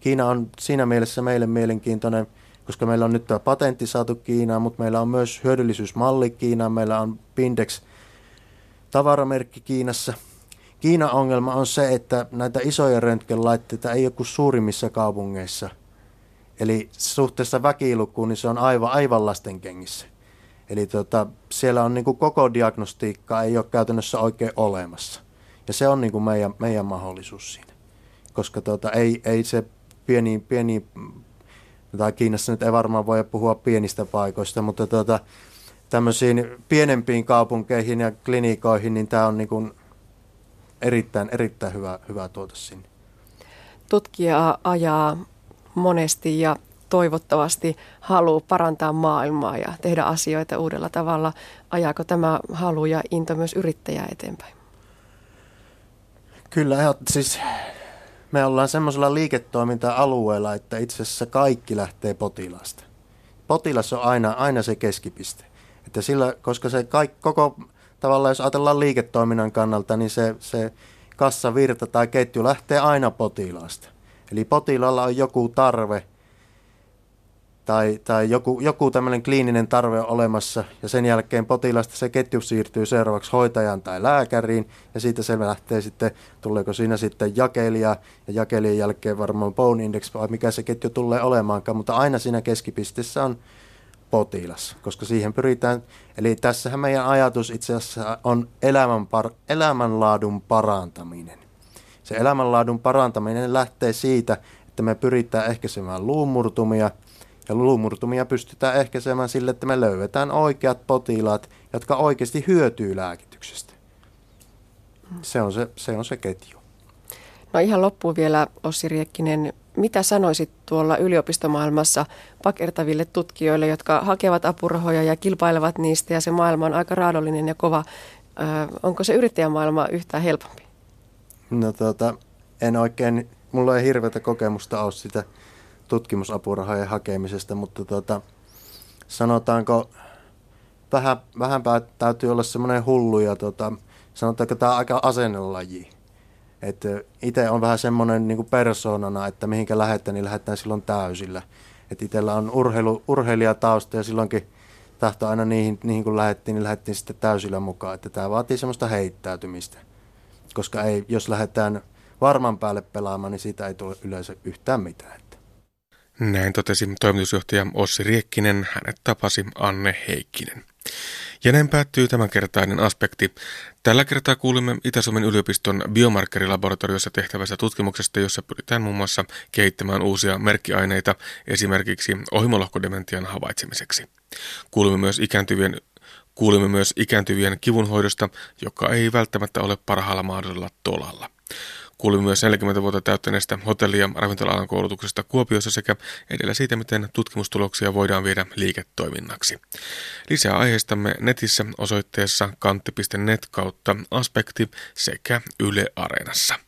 Kiina on siinä mielessä meille mielenkiintoinen, koska meillä on nyt tämä patentti saatu Kiinaan, mutta meillä on myös hyödyllisyysmalli Kiinaan, meillä on Pindex tavaramerkki Kiinassa – Kiinan ongelma on se, että näitä isoja röntgenlaitteita ei ole kuin suurimmissa kaupungeissa. Eli suhteessa väkilukuun niin se on aivan, aivan lasten kengissä. Eli tota, siellä on niin kuin koko diagnostiikka ei ole käytännössä oikein olemassa. Ja se on niin kuin meidän, meidän mahdollisuus siinä. Koska tota, ei, ei se pieni, pieni, tai Kiinassa nyt ei varmaan voi puhua pienistä paikoista, mutta tota, tämmöisiin pienempiin kaupunkeihin ja klinikoihin, niin tämä on niin kuin erittäin, erittäin hyvä, hyvä tuote sinne. Tutkija ajaa monesti ja toivottavasti haluaa parantaa maailmaa ja tehdä asioita uudella tavalla. Ajaako tämä halu ja into myös yrittäjää eteenpäin? Kyllä, siis me ollaan semmoisella liiketoiminta-alueella, että itse asiassa kaikki lähtee potilaasta. Potilas on aina, aina se keskipiste. Että sillä, koska se kaikki, koko tavallaan jos ajatellaan liiketoiminnan kannalta, niin se, se kassavirta tai ketju lähtee aina potilaasta. Eli potilaalla on joku tarve tai, tai joku, joku tämmöinen kliininen tarve on olemassa ja sen jälkeen potilasta se ketju siirtyy seuraavaksi hoitajan tai lääkäriin ja siitä se lähtee sitten, tuleeko siinä sitten jakelija ja jakelijan jälkeen varmaan bone index vai mikä se ketju tulee olemaankaan, mutta aina siinä keskipisteessä on potilas, koska siihen pyritään, eli tässähän meidän ajatus itse asiassa on elämän par, elämänlaadun parantaminen. Se elämänlaadun parantaminen lähtee siitä, että me pyritään ehkäisemään luumurtumia, ja luumurtumia pystytään ehkäisemään sille, että me löydetään oikeat potilaat, jotka oikeasti hyötyy lääkityksestä. Se on se, se, on se ketju. No ihan loppuun vielä Ossi Riekkinen. Mitä sanoisit tuolla yliopistomaailmassa pakertaville tutkijoille, jotka hakevat apurahoja ja kilpailevat niistä ja se maailma on aika raadollinen ja kova. Ö, onko se yrittäjämaailma yhtään helpompi? No tota, en oikein, mulla ei hirveätä kokemusta ole sitä tutkimusapurahojen hakemisesta, mutta tota, sanotaanko, vähän, vähän täytyy olla semmoinen hullu ja tota, sanotaanko tämä aika asennelaji itse on vähän semmoinen niin persoonana, että mihinkä lähdetään, niin lähdetään silloin täysillä. Että itsellä on urheilu, urheilijatausta ja silloinkin tahto aina niihin, niihin kun lähdettiin, niin lähdettiin sitten täysillä mukaan. Että tämä vaatii semmoista heittäytymistä. Koska ei, jos lähdetään varman päälle pelaamaan, niin siitä ei tule yleensä yhtään mitään. Näin totesi toimitusjohtaja Ossi Riekkinen, hänet tapasi Anne Heikkinen. Ja näin päättyy tämänkertainen aspekti. Tällä kertaa kuulimme Itä-Suomen yliopiston biomarkkerilaboratoriossa tehtävästä tutkimuksesta, jossa pyritään muun muassa kehittämään uusia merkkiaineita esimerkiksi ohimolohkodementian havaitsemiseksi. Kuulimme myös ikääntyvien Kuulimme myös ikääntyvien kivunhoidosta, joka ei välttämättä ole parhaalla mahdollisella tolalla. Kuulimme myös 40 vuotta täyttäneestä hotelli- ja ravintola-alan koulutuksesta Kuopiossa sekä edellä siitä, miten tutkimustuloksia voidaan viedä liiketoiminnaksi. Lisää aiheistamme netissä osoitteessa kantti.net kautta aspekti sekä Yle Areenassa.